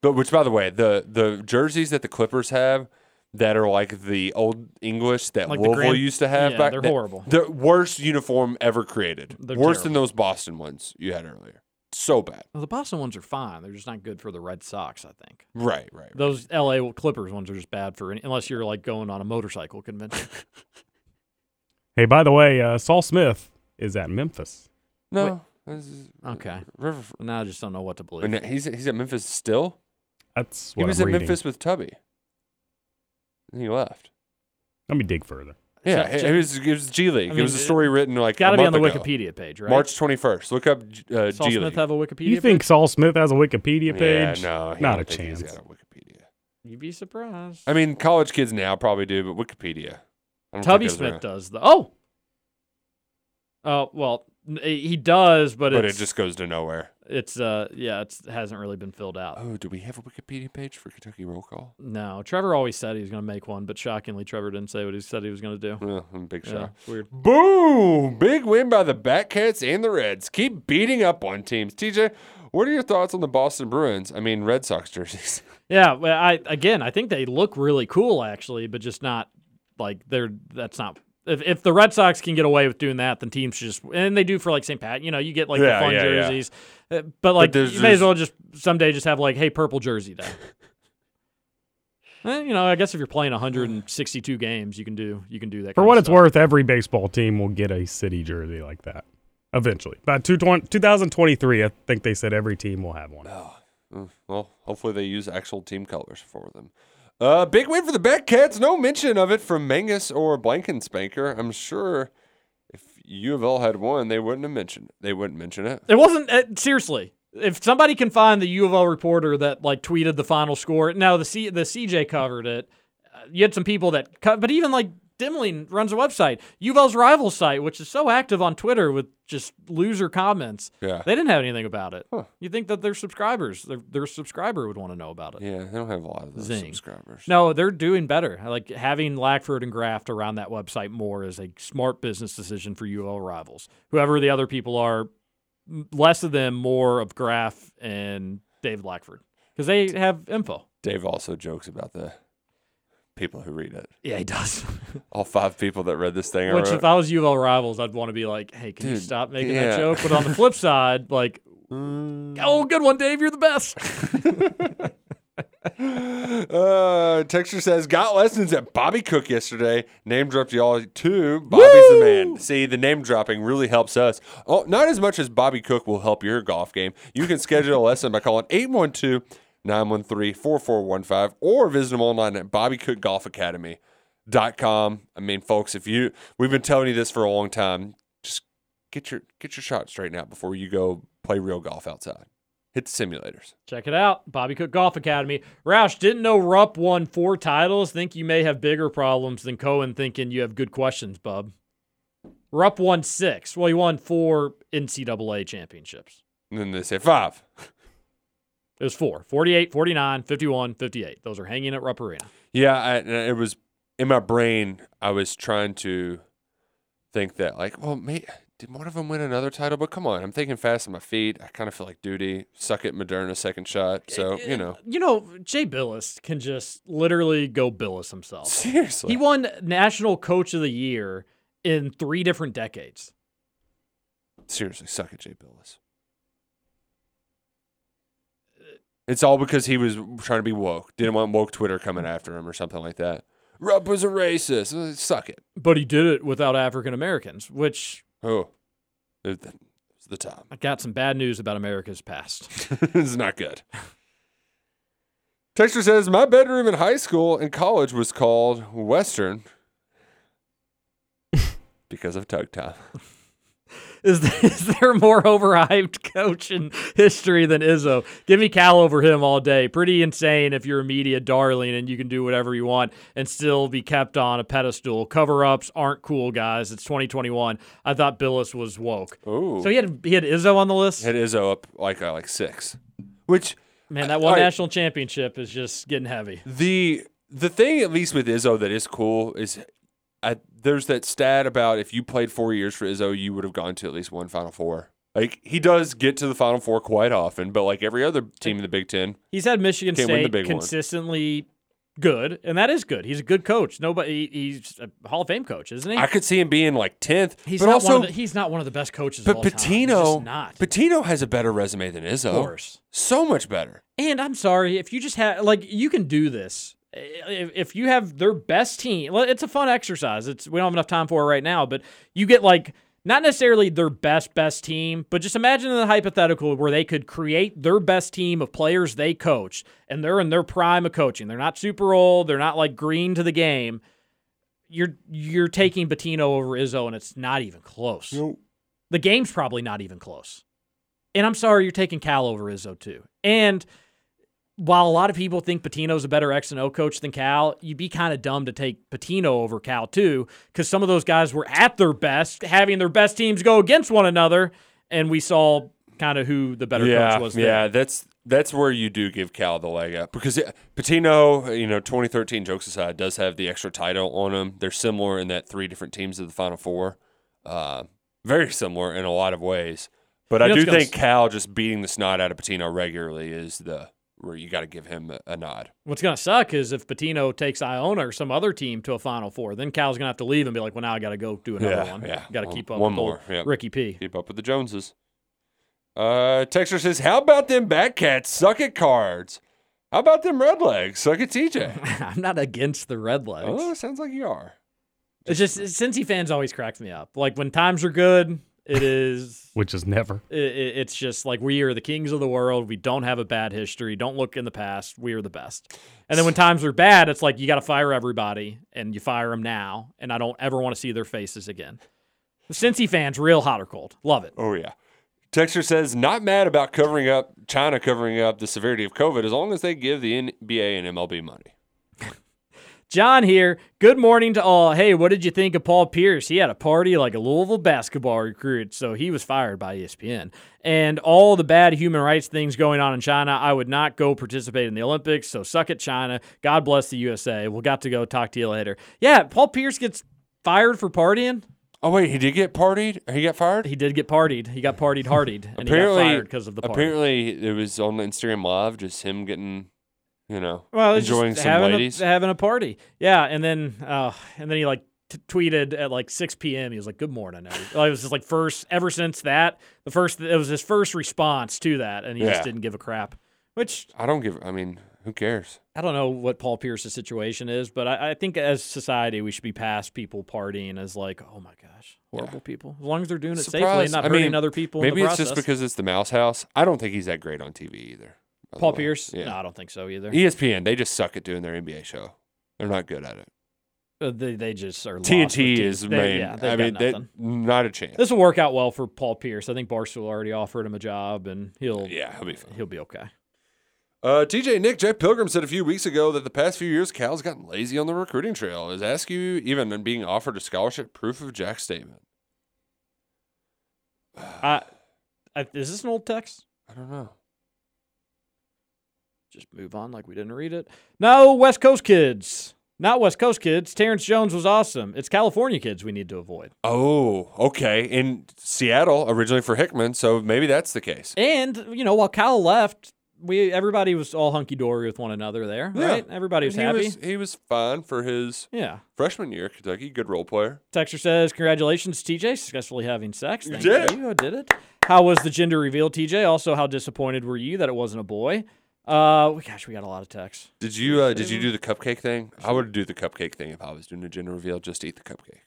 But which, by the way, the the jerseys that the Clippers have that are like the old English that Like Louisville Grand- used to have Yeah, back they're that- horrible. The worst uniform ever created. They're Worse than those Boston ones you had earlier. So bad. Well, the Boston ones are fine. They're just not good for the Red Sox, I think. Right, right. right. Those LA Clippers ones are just bad for any, unless you're like going on a motorcycle convention. (laughs) Hey, by the way, uh, Saul Smith is at Memphis. No. is- okay. River. Now I just don't know what to believe. And he's he's at Memphis still. That's He was I'm at reading. Memphis with Tubby. And he left. Let me dig further. Yeah, Check- it, check- it was it was G League. I it was a story written like Got to be on the ago. Wikipedia page, right? March twenty first. Look up uh, Saul G Smith League. have a Wikipedia You think? Saul Smith has a Wikipedia page? Yeah, page? no, he not a think he's chance. got a Wikipedia. You'd be surprised. I mean, college kids now probably do, but Wikipedia. Tubby Smith are- does the oh. Oh well, n- he does, but, but it just goes to nowhere. it's uh yeah, it's it hasn't really been filled out. Oh, do we have a Wikipedia page for Kentucky Roll Call? No, Trevor always said he was going to make one, but shockingly, Trevor didn't say what he said he was going to do. Yeah, I'm big Yeah, shot. it's weird. Boom! Big win by the Batcats and the Reds. Keep beating up on teams. TJ, what are your thoughts on the Boston Bruins? I mean, Red Sox jerseys. (laughs) Yeah, well, I again, I think they look really cool actually, but just not like they're that's not. If, if the Red Sox can get away with doing that, then teams should just and they do for like St. Pat. You know, you get like Yeah, the fun yeah, yeah. jerseys, Uh, but like there's- you may as well just someday just have like, hey, purple jersey day. (laughs) Eh, you know, I guess if you're playing 162 games, you can do you can do that. For what it's stuff. worth, every baseball team will get a city jersey like that eventually. By 220 2023, I think they said every team will have one. Mm, Well, hopefully they use actual team colors for them. Uh, big win for the Batcats. No mention of it from Mangus or Blankenspanker. I'm sure if U of L had won, they wouldn't have mentioned. It. They wouldn't mention it. It wasn't uh, seriously. If somebody can find the U of L reporter that like tweeted the final score, now the C, the CJ covered it. Uh, you had some people that, cut, but even like Demling runs a website, U of L's rival site, which is so active on Twitter with just loser comments. Yeah. They didn't have anything about it. You think that their subscribers, their, their subscriber would want to know about it? Yeah, they don't have a lot of those Zing. subscribers. No, they're doing better. Like having Lackford and Graft around that website more is a smart business decision for UL rivals. Whoever the other people are, less of them, more of Graff and David Lackford because they have info. Dave also jokes about the people who read it. Yeah, he does. (laughs) All five people that read this thing. Which, if I was UL rivals, I'd want to be like, "Hey, can you stop making yeah. that joke?" But on the flip (laughs) side, like, "Oh, good one, Dave. You're the best." (laughs) Uh, Texture says got lessons at Bobby Cook yesterday. Name dropped y'all too. Bobby's the man. See, the name dropping really helps us. Oh, not as much as Bobby Cook will help your golf game. You can schedule a lesson by calling 812 913 4415 or visit them online at bobbycookgolfacademy.com. I mean, folks, if you we've been telling you this for a long time, just get your get your shot straightened out before you go play real golf outside. Hit the simulators. Check it out. Bobby Cook Golf Academy. Roush, didn't know Rupp won four titles. Think you may have bigger problems than Coen thinking you have good questions, bub. Rupp won six. Well, he won four NCAA championships. And then they say five. (laughs) It was four 48, 49, 51, 58. Those are hanging at Rupp Arena. Yeah, I, it was in my brain. I was trying to think that, like, well, may, did one of them win another title? But come on, I'm thinking fast on my feet. I kind of feel like duty. Suck it, Moderna, second shot. Eh, so eh, you know, You know, Jay Bilas can just literally go Bilas himself. (laughs) seriously, He won National Coach of the Year in three different decades. seriously, suck it, Jay Bilas. It's all because he was trying to be woke. Didn't want woke Twitter coming after him or something like that. Rupp was a racist. Uh, Suck it. But he did it without African Americans, which Oh, it, it the time. I got some bad news about America's past. (laughs) it's not good. Texture says my bedroom in high school and college was called Western (laughs) because of tug time. Is, (laughs) is there a more overhyped coach in history than Izzo? Give me Cal over him all day. Pretty insane if you're a media darling and you can do whatever you want and still be kept on a pedestal. Cover ups aren't cool, guys. It's 2021. I thought Bilas was woke. Ooh. So he had he had Izzo on the list. He had Izzo up like uh, like six, which Man, that one right. national championship is just getting heavy. The the thing at least with Izzo that is cool is I, there's that stat about if you played four years for Izzo, you would have gone to at least one Final Four. Like he does get to the Final Four quite often, but like every other team in the Big Ten, He's had Michigan State big one. consistently good, and that is good. He's a good coach. Nobody, he's a Hall of Fame coach, isn't he? I could see him being like tenth. He's but not also, one of the, he's not one of the best coaches. but of all time. He's Pitino, not. Pitino has a better resume than Izzo. Of course. so much better. And I'm sorry if you just have like you can do this. If, if you have their best team, it's a fun exercise. It's we don't have enough time for it right now, but you get like not necessarily their best best team, but just imagine the hypothetical where they could create their best team of players they coach, and they're in their prime of coaching. They're not super old. They're not like green to the game. You're you're taking Pitino over Izzo, and it's not even close. The game's probably not even close. And I'm sorry, you're taking Cal over Izzo too. And while a lot of people think Pitino's a better X and O coach than Cal, you'd be kind of dumb to take Pitino over Cal too, because some of those guys were at their best, having their best teams go against one another, and we saw kind of who the better yeah, coach was. there. yeah, that's that's where you do give Cal the leg up because it, Pitino, you know, 2013 jokes aside, does have the extra title on him. They're similar in that three different teams of the Final Four, uh, very similar in a lot of ways. But You I do think s- Cal just beating the snot out of Pitino regularly is the where you got to give him a, nod. What's going to suck is if Pitino takes Iona or some other team to a Final Four, then Cal's going to have to leave and be like, well, now I got to go do another yeah, one. yeah. Got to keep up one with more. Yep. Ricky P. Keep up with the Joneses. Uh, Texter says, "How about them Batcats suck at cards? How about them Redlegs suck at TJ?" (laughs) I'm not against the Redlegs. Oh, sounds like you are. It's just Cincy fans always cracks me up. Like when times are good, it is. (laughs) Which is never. i- i- it's just like we are the kings of the world. We don't have a bad history. Don't look in the past. We are the best. And then when times are bad, it's like you got to fire everybody, and you fire them now. And I don't ever want to see their faces again. The Cincy fans, real hot or cold, love it. Oh yeah. Texter says, "Not mad about covering up China covering up the severity of COVID as long as they give the NBA and MLB money." John here. Good morning to all. Hey, what did you think of Paul Pierce? He had a party like a Louisville basketball recruit, so he was fired by ESPN. And all the bad human rights things going on in China, I would not go participate in the Olympics, so suck it, China. God bless the USA. We'll got to go talk to you later. Yeah, Paul Pierce gets fired for partying. Oh wait, he did get partied. He got fired. He did get partied. He got partied hardied, and apparently, he got fired because of the party. apparently it was on Instagram Live, just him getting, you know, Well, enjoying just some having ladies. A, having a party. Yeah, and then uh, and then he like t- tweeted at like 6 p.m. He was like, "Good morning." everybody." It was just like first ever since that the first it was his first response to that, and he Yeah. just didn't give a crap. Which I don't give. I mean, who cares? I don't know what Paul Pierce's situation is, but I, I think as society we should be past people partying as like, oh my gosh, horrible people. As long as they're doing it safely and not I hurting mean, other people. Maybe it's just because it's the Mouse House. I don't think he's that great on TV either. Paul. Pierce. Yeah. No, I don't think so either. ESPN, they just suck at doing their NBA show. They're not good at it. Uh, they, they just are TNT is They- main. Yeah, they've I got mean, they, nothing. not a chance. This will work out well for Paul Pierce. I think Barstool already offered him a job, and he'll yeah, he'll be fine. he'll be okay. Uh, TJ Nick Jeff Pilgrim said a few weeks ago that the past few years Cal's gotten lazy on the recruiting trail. Is Askew even being offered a scholarship proof of Jack's statement? I, I, is this an old text? I don't know. Just move on like we didn't read it. No, West Coast kids. Not West Coast kids. Terrence Jones was awesome. It's California kids we need to avoid. Oh, okay. In Seattle, originally for Hickman, so maybe that's the case. And you know, while Cal left, we everybody was all hunky dory with one another there, Yeah. right? Everybody was And happy. He was, he was fine for his yeah. freshman year at Kentucky. Good role player. Texter says, "Congratulations, TJ, successfully having sex. You did. you. I did it. How was the gender reveal, TJ? Also, how disappointed were you that it wasn't a boy? Uh, gosh, we got a lot of texts. Did you uh, did you do the cupcake thing? I would do the cupcake thing if I was doing a gender reveal. Just eat the cupcake.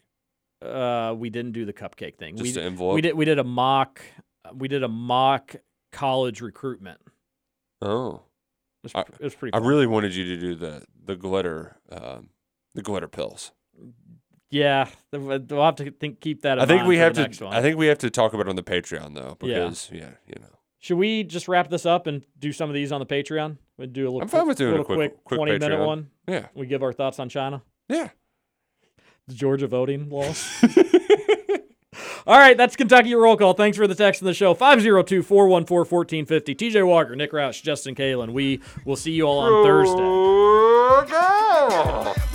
Uh, we didn't do the cupcake thing. we Just d- an envelope? We did. We did a mock. We did a mock college recruitment. Oh, It was, I, it was pretty. I really wanted you to do the the glitter um, the glitter pills. Yeah, we'll have to think, keep that. In I think mind we for have to. one. I think we have to talk about it on the Patreon though, Yeah. because yeah, you know. Should we just wrap this up and do some of these on the Patreon? We do a little, I'm fine with doing a little quick- quick, quick 20 minute one. Yeah. We give our thoughts on China. Yeah. The Georgia voting laws. (laughs) (laughs) All right, that's Kentucky roll call. Thanks for the text in the show 502 414 1450. TJ Walker, Nick Roush, Justin Kellan. We will see you all on Thursday. Thursday.